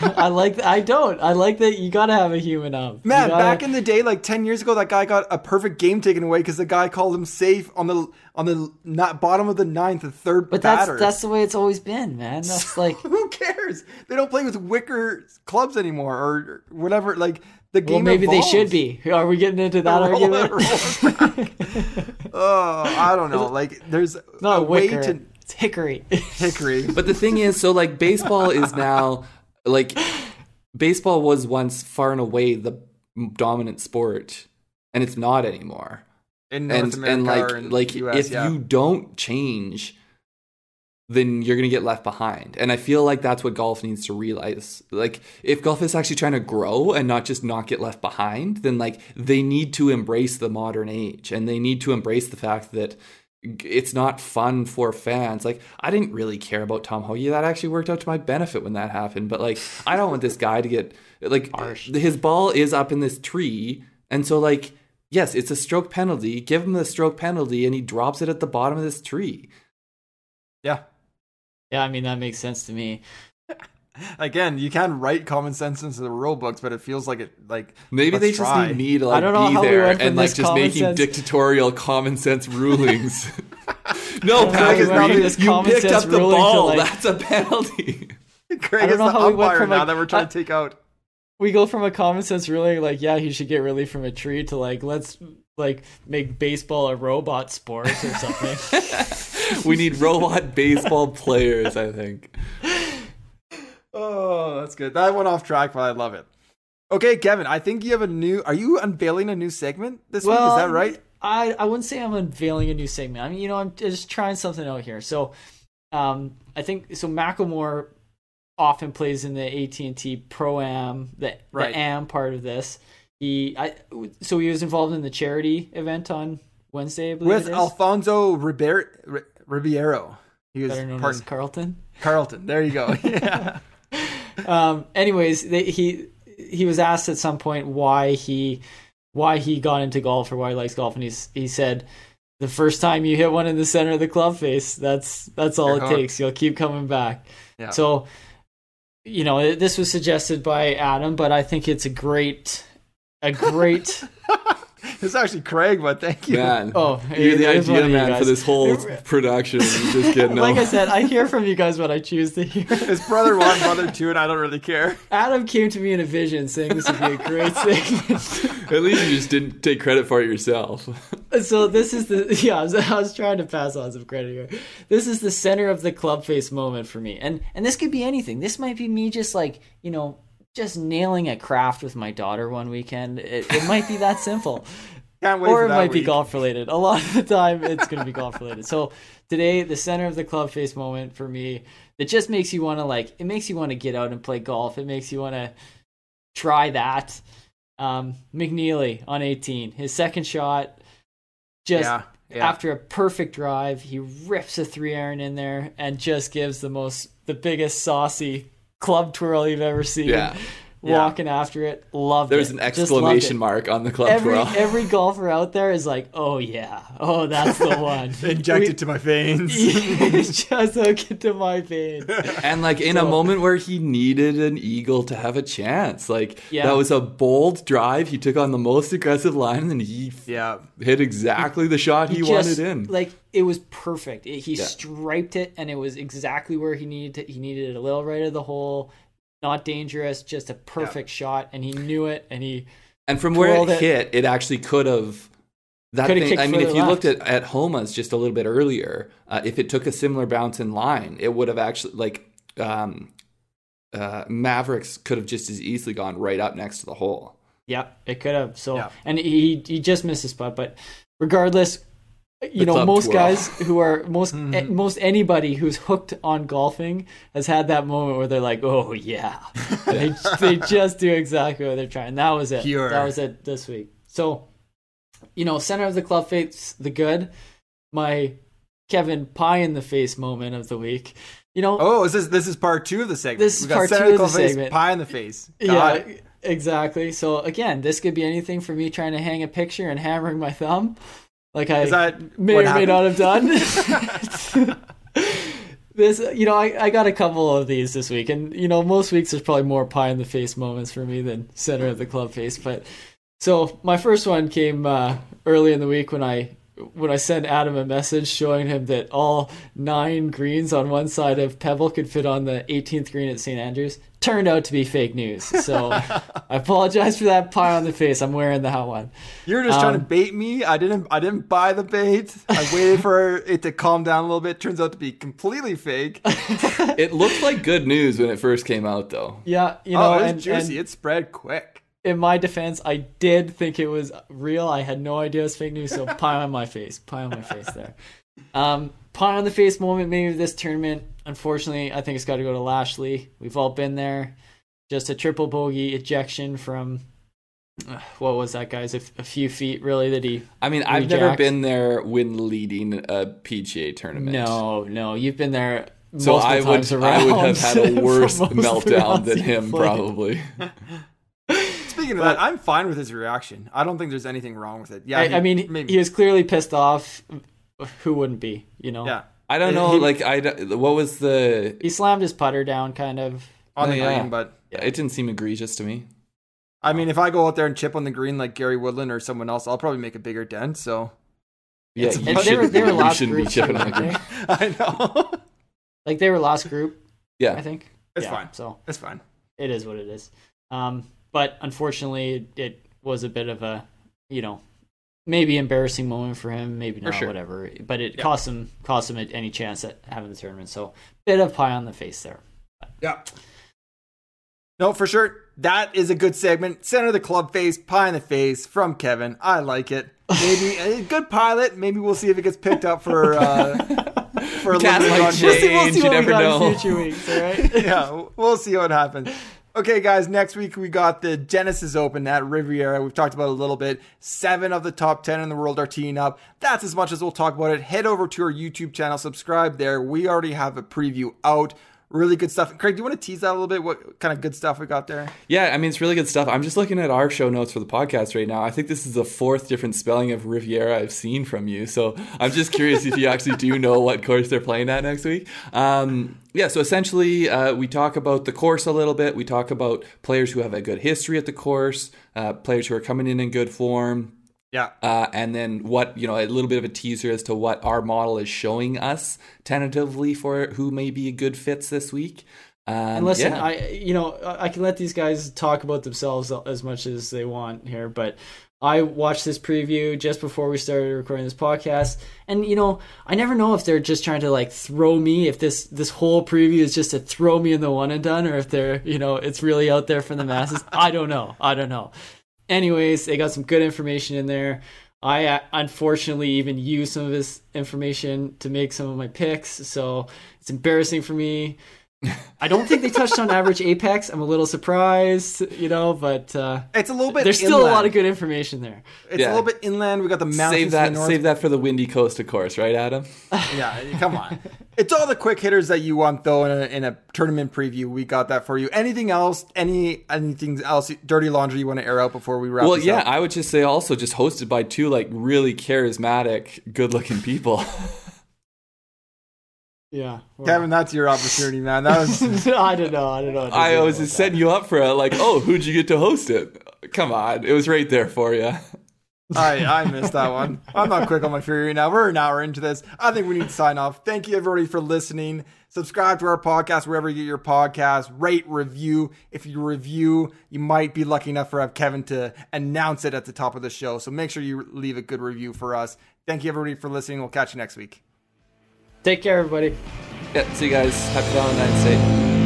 [SPEAKER 3] I like. I don't. I like that you gotta have a human up.
[SPEAKER 1] Man,
[SPEAKER 3] gotta...
[SPEAKER 1] back in the day, like ten years ago, that guy got a perfect game taken away because the guy called him safe on the on the not bottom of the ninth, the third.
[SPEAKER 3] But
[SPEAKER 1] batter.
[SPEAKER 3] that's that's the way it's always been, man. That's like
[SPEAKER 1] who cares? They don't play with wicker clubs anymore or whatever. Like the game. Well,
[SPEAKER 3] maybe
[SPEAKER 1] evolves.
[SPEAKER 3] they should be. Are we getting into that argument?
[SPEAKER 1] oh, I don't know. Like there's
[SPEAKER 3] not a wicker. way to it's hickory.
[SPEAKER 1] Hickory.
[SPEAKER 2] but the thing is, so like baseball is now like baseball was once far and away the dominant sport, and it's not anymore.
[SPEAKER 1] In North and, America and like like US,
[SPEAKER 2] if
[SPEAKER 1] yeah.
[SPEAKER 2] you don't change then you're going to get left behind. And I feel like that's what golf needs to realize. Like if golf is actually trying to grow and not just not get left behind, then like they need to embrace the modern age and they need to embrace the fact that it's not fun for fans. Like I didn't really care about Tom Hoge. That actually worked out to my benefit when that happened. But like I don't want this guy to get like Harsh. his ball is up in this tree, and so like yes, it's a stroke penalty. Give him the stroke penalty, and he drops it at the bottom of this tree.
[SPEAKER 1] Yeah,
[SPEAKER 3] yeah. I mean that makes sense to me.
[SPEAKER 1] Again, you can write common sense into the rule books, but it feels like it like
[SPEAKER 2] maybe they just try. need me to like I don't know be there we and like just making sense. dictatorial common sense rulings. no, Patrick, you, you picked up the ball. Like,
[SPEAKER 1] That's a penalty. Craig is the umpire now that we're trying to take out.
[SPEAKER 3] We go from a common sense ruling like, yeah, he should get relief from a tree to like, let's like make baseball a robot sport or something.
[SPEAKER 2] we need robot baseball players, I think.
[SPEAKER 1] Oh, that's good. That went off track, but I love it. Okay, Kevin, I think you have a new. Are you unveiling a new segment this week? Is that right?
[SPEAKER 3] I, I wouldn't say I'm unveiling a new segment. I mean, you know, I'm just trying something out here. So, um, I think so. Macklemore often plays in the AT and T Pro Am, the,
[SPEAKER 1] Right.
[SPEAKER 3] the Am part of this. He, I, so he was involved in the charity event on Wednesday, I believe
[SPEAKER 1] With
[SPEAKER 3] it is.
[SPEAKER 1] Alfonso Ribeiro. Ribeiro. He was
[SPEAKER 3] better known
[SPEAKER 1] part-
[SPEAKER 3] as Carlton.
[SPEAKER 1] Carlton. There you go. Yeah.
[SPEAKER 3] Um, anyways, they, he he was asked at some point why he why he got into golf or why he likes golf, and he's he said the first time you hit one in the center of the club face, that's that's all
[SPEAKER 1] You're
[SPEAKER 3] it
[SPEAKER 1] hooked.
[SPEAKER 3] takes. You'll keep coming back.
[SPEAKER 1] Yeah.
[SPEAKER 3] So, you know, this was suggested by Adam, but I think it's a great a great.
[SPEAKER 1] it's actually Craig, but thank you.
[SPEAKER 2] Man,
[SPEAKER 3] Oh,
[SPEAKER 2] you're the
[SPEAKER 3] it is
[SPEAKER 2] idea man for this whole production. Just get no.
[SPEAKER 3] like I said, I hear from you guys what I choose to hear.
[SPEAKER 1] His brother one, brother two, and I don't really care.
[SPEAKER 3] Adam came to me in a vision saying this would be a great segment.
[SPEAKER 2] At least you just didn't take credit for it yourself.
[SPEAKER 3] Uh, so this is the yeah. I was, I was trying to pass on some credit here. This is the center of the club face moment for me, and and this could be anything. This might be me just like you know just nailing a craft with my daughter one weekend. It, it might be that simple,
[SPEAKER 1] Can't wait
[SPEAKER 3] or it
[SPEAKER 1] that
[SPEAKER 3] might be golf related. A lot of the time, it's going to be golf related. So today, the center of the club face moment for me, it just makes you want to like. It makes you want to get out and play golf. It makes you want to try that. Um, McNealy on 18, his second shot, just
[SPEAKER 1] Yeah, yeah.
[SPEAKER 3] after a perfect drive, he rips a three iron in there and just gives the most, the biggest saucy club twirl you've ever seen.
[SPEAKER 2] Yeah.
[SPEAKER 1] Yeah.
[SPEAKER 3] Walking after it, loved
[SPEAKER 2] There's
[SPEAKER 3] it.
[SPEAKER 2] an exclamation mark on the club
[SPEAKER 3] Every
[SPEAKER 2] twirl.
[SPEAKER 3] every golfer out there is like, oh yeah, oh that's the one.
[SPEAKER 1] Injected to my veins.
[SPEAKER 3] just hook it to my veins.
[SPEAKER 2] And like in a moment where he needed an eagle to have a chance, like
[SPEAKER 3] Yeah.
[SPEAKER 2] that was a bold drive. He took on the most aggressive line, and then he
[SPEAKER 1] yeah.
[SPEAKER 2] hit exactly the shot he,
[SPEAKER 3] just,
[SPEAKER 2] wanted in.
[SPEAKER 3] Like it was perfect. It, he
[SPEAKER 2] Yeah.
[SPEAKER 3] striped it, and it was exactly where he needed. To, he needed it a little right of the hole, not dangerous, just a perfect shot, and he knew it. And he
[SPEAKER 2] And from where it,
[SPEAKER 3] it.
[SPEAKER 2] hit, it actually could have. That
[SPEAKER 3] Coulda
[SPEAKER 2] thing, I mean, if you looked at at Homa's just a little bit earlier, uh, if it took a similar bounce in line, it would have actually like um, uh, Mavericks could have just as easily gone right up next to the hole.
[SPEAKER 3] Yeah, it could have. So,
[SPEAKER 1] Yeah.
[SPEAKER 3] and he he just missed his putt. But regardless, you know, most
[SPEAKER 2] twirl.
[SPEAKER 3] guys who are most
[SPEAKER 1] Mhm.
[SPEAKER 3] eh, most anybody who's hooked on golfing has had that moment where they're like, oh yeah, they they just do exactly what they're trying. That was it.
[SPEAKER 1] Pure.
[SPEAKER 3] That was it this week. So, you know, center of the club face, the good. My Kevin pie in the face moment of the week. You know,
[SPEAKER 1] Oh, is this this is part two of the segment?
[SPEAKER 3] This is part two of the
[SPEAKER 1] club face,
[SPEAKER 3] segment.
[SPEAKER 1] Pie in the face. Got
[SPEAKER 3] yeah,
[SPEAKER 1] it.
[SPEAKER 3] exactly. So again, this could be anything for me trying to hang a picture and hammering my thumb, like I
[SPEAKER 1] that
[SPEAKER 3] may or may not have done. this, you know, I, I got a couple of these this week, and you know, most weeks there's probably more pie in the face moments for me than center of the club face. But so my first one came uh, early in the week when I when I sent Adam a message showing him that all nine greens on one side of Pebble could fit on the 18th green at St Andrews. Turned out to be fake news. So I apologize for that pie on the face. I'm wearing that one.
[SPEAKER 1] You're just trying to
[SPEAKER 3] Um,
[SPEAKER 1] bait me. I didn't. I didn't buy the bait. I waited for it to calm down a little bit. Turns out to be completely fake.
[SPEAKER 2] It looked like good news when it first came out, though.
[SPEAKER 3] Yeah, you know,
[SPEAKER 1] oh, it was
[SPEAKER 3] and,
[SPEAKER 1] juicy.
[SPEAKER 3] and
[SPEAKER 1] it spread quick.
[SPEAKER 3] In my defense, I did think it was real. I had no idea it was fake news, so pie on my face. Pie on my face there. Um, pie on the face moment maybe this tournament. Unfortunately, I think it's got to go to Lashley. We've all been there. Just a triple bogey ejection from uh, what was that, guys? A, f- a few feet, really. That he.
[SPEAKER 2] I mean, I've never been there when leading a PGA tournament.
[SPEAKER 3] No, no, you've been there.
[SPEAKER 2] So I would, I would have had a worse
[SPEAKER 3] for most of the
[SPEAKER 2] meltdown than him, probably.
[SPEAKER 1] Speaking of
[SPEAKER 3] But-
[SPEAKER 1] that, I'm fine with his reaction. I don't think there's anything wrong with it. Yeah,
[SPEAKER 3] I,
[SPEAKER 1] he-
[SPEAKER 3] I mean,
[SPEAKER 1] maybe.
[SPEAKER 3] he was clearly pissed off. Who wouldn't be? You know.
[SPEAKER 1] yeah,
[SPEAKER 2] I don't know.
[SPEAKER 1] he-
[SPEAKER 2] like, I, what was the?
[SPEAKER 3] He slammed his putter down, kind of.
[SPEAKER 1] on
[SPEAKER 2] Oh,
[SPEAKER 1] the
[SPEAKER 2] yeah.
[SPEAKER 1] green. But
[SPEAKER 2] It didn't seem egregious to me.
[SPEAKER 1] I mean, if I go out there and chip on the green like Gary Woodland or someone else, I'll probably make a bigger dent. So
[SPEAKER 2] Yeah,
[SPEAKER 1] It's-
[SPEAKER 2] you,
[SPEAKER 3] And they
[SPEAKER 2] should,
[SPEAKER 3] were, they were
[SPEAKER 2] you shouldn't be
[SPEAKER 3] group,
[SPEAKER 2] chipping on the green.
[SPEAKER 1] I know
[SPEAKER 3] Like they were last group,
[SPEAKER 2] Yeah, I
[SPEAKER 3] think.
[SPEAKER 1] it's
[SPEAKER 3] Yeah,
[SPEAKER 1] fine.
[SPEAKER 3] So
[SPEAKER 1] It's fine.
[SPEAKER 3] it is what it is. Um, but unfortunately, it, was a bit of a, you know, maybe embarrassing moment for him. Maybe not,
[SPEAKER 2] sure.
[SPEAKER 3] whatever. But it
[SPEAKER 1] Yeah.
[SPEAKER 3] cost him cost him any chance at having the tournament. So bit of pie on the face there.
[SPEAKER 1] Yeah. No, for sure. That is a good segment. Center of the club face, pie in the face from Kevin. I like it. Maybe a good pilot. Maybe we'll see if it gets picked up for uh, for a
[SPEAKER 2] Cast
[SPEAKER 1] limited
[SPEAKER 2] might
[SPEAKER 1] run.
[SPEAKER 2] change.
[SPEAKER 3] We'll see, we'll see
[SPEAKER 2] you
[SPEAKER 3] what we got
[SPEAKER 2] know.
[SPEAKER 3] in future weeks, all right?
[SPEAKER 1] yeah, we'll see what happens. Okay, guys, next week we got the Genesis Open at Riviera. We've talked about it a little bit. Seven of the top 10 in the world are teeing up. That's as much as we'll talk about it. Head over to our YouTube channel, subscribe there. We already have a preview out. Really good stuff. Craig, do you want to tease that a little bit? What kind of good stuff we got there?
[SPEAKER 2] Yeah, I mean, it's really good stuff. I'm just looking at our show notes for the podcast right now. I think this is the fourth different spelling of Riviera I've seen from you. So I'm just curious if you actually do know what course they're playing at next week. Um, yeah, so essentially, uh, we talk about the course a little bit. We talk about players who have a good history at the course, uh, players who are coming in in good form,
[SPEAKER 1] Yeah.
[SPEAKER 2] uh, and then what you know a little bit of a teaser as to what our model is showing us tentatively for who may be good fits this week. Um,
[SPEAKER 3] And listen,
[SPEAKER 2] yeah.
[SPEAKER 3] I you know I can let these guys talk about themselves as much as they want here, but I watched this preview just before we started recording this podcast, and you know I never know if they're just trying to like throw me, if this this whole preview is just to throw me in the one and done, or if they're you know it's really out there for the masses. I don't know. I don't know. Anyways, they got some good information in there. I uh, unfortunately even used some of this information to make some of my picks, so it's embarrassing for me. I don't think they touched on average apex. I'm a little surprised, you know, but uh,
[SPEAKER 1] It's a little bit
[SPEAKER 3] there's still a lot of good information there.
[SPEAKER 1] It's
[SPEAKER 2] Yeah.
[SPEAKER 1] a little bit inland. We got the mountains
[SPEAKER 2] save
[SPEAKER 1] to the
[SPEAKER 2] that
[SPEAKER 1] north.
[SPEAKER 2] save that for the windy coast of course right adam
[SPEAKER 1] Yeah, come on. it's all the quick hitters that you want though in a, in a tournament preview. We got that for you. Anything else? Any anything else? Dirty laundry you want to air out before we wrap?
[SPEAKER 2] well
[SPEAKER 1] this
[SPEAKER 2] yeah
[SPEAKER 1] up?
[SPEAKER 2] i would just say also just hosted by two like really charismatic good looking people
[SPEAKER 3] Yeah,
[SPEAKER 1] Kevin, that's your opportunity, man. That was
[SPEAKER 3] I don't know. I don't know. what to
[SPEAKER 2] i was just setting you up for it like oh who'd you get to host it come on it was right there for you
[SPEAKER 1] I I missed that one. I'm not quick on my feet right now. We're an hour into this. I think we need to sign off. Thank you everybody for listening. Subscribe to our podcast wherever you get your podcast. Rate, review. If you review, you might be lucky enough for have Kevin to announce it at the top of the show. So make sure you leave a good review for us. Thank you everybody for listening. We'll catch you next week.
[SPEAKER 3] Take care, everybody.
[SPEAKER 2] yeah see you guys happy valentine's day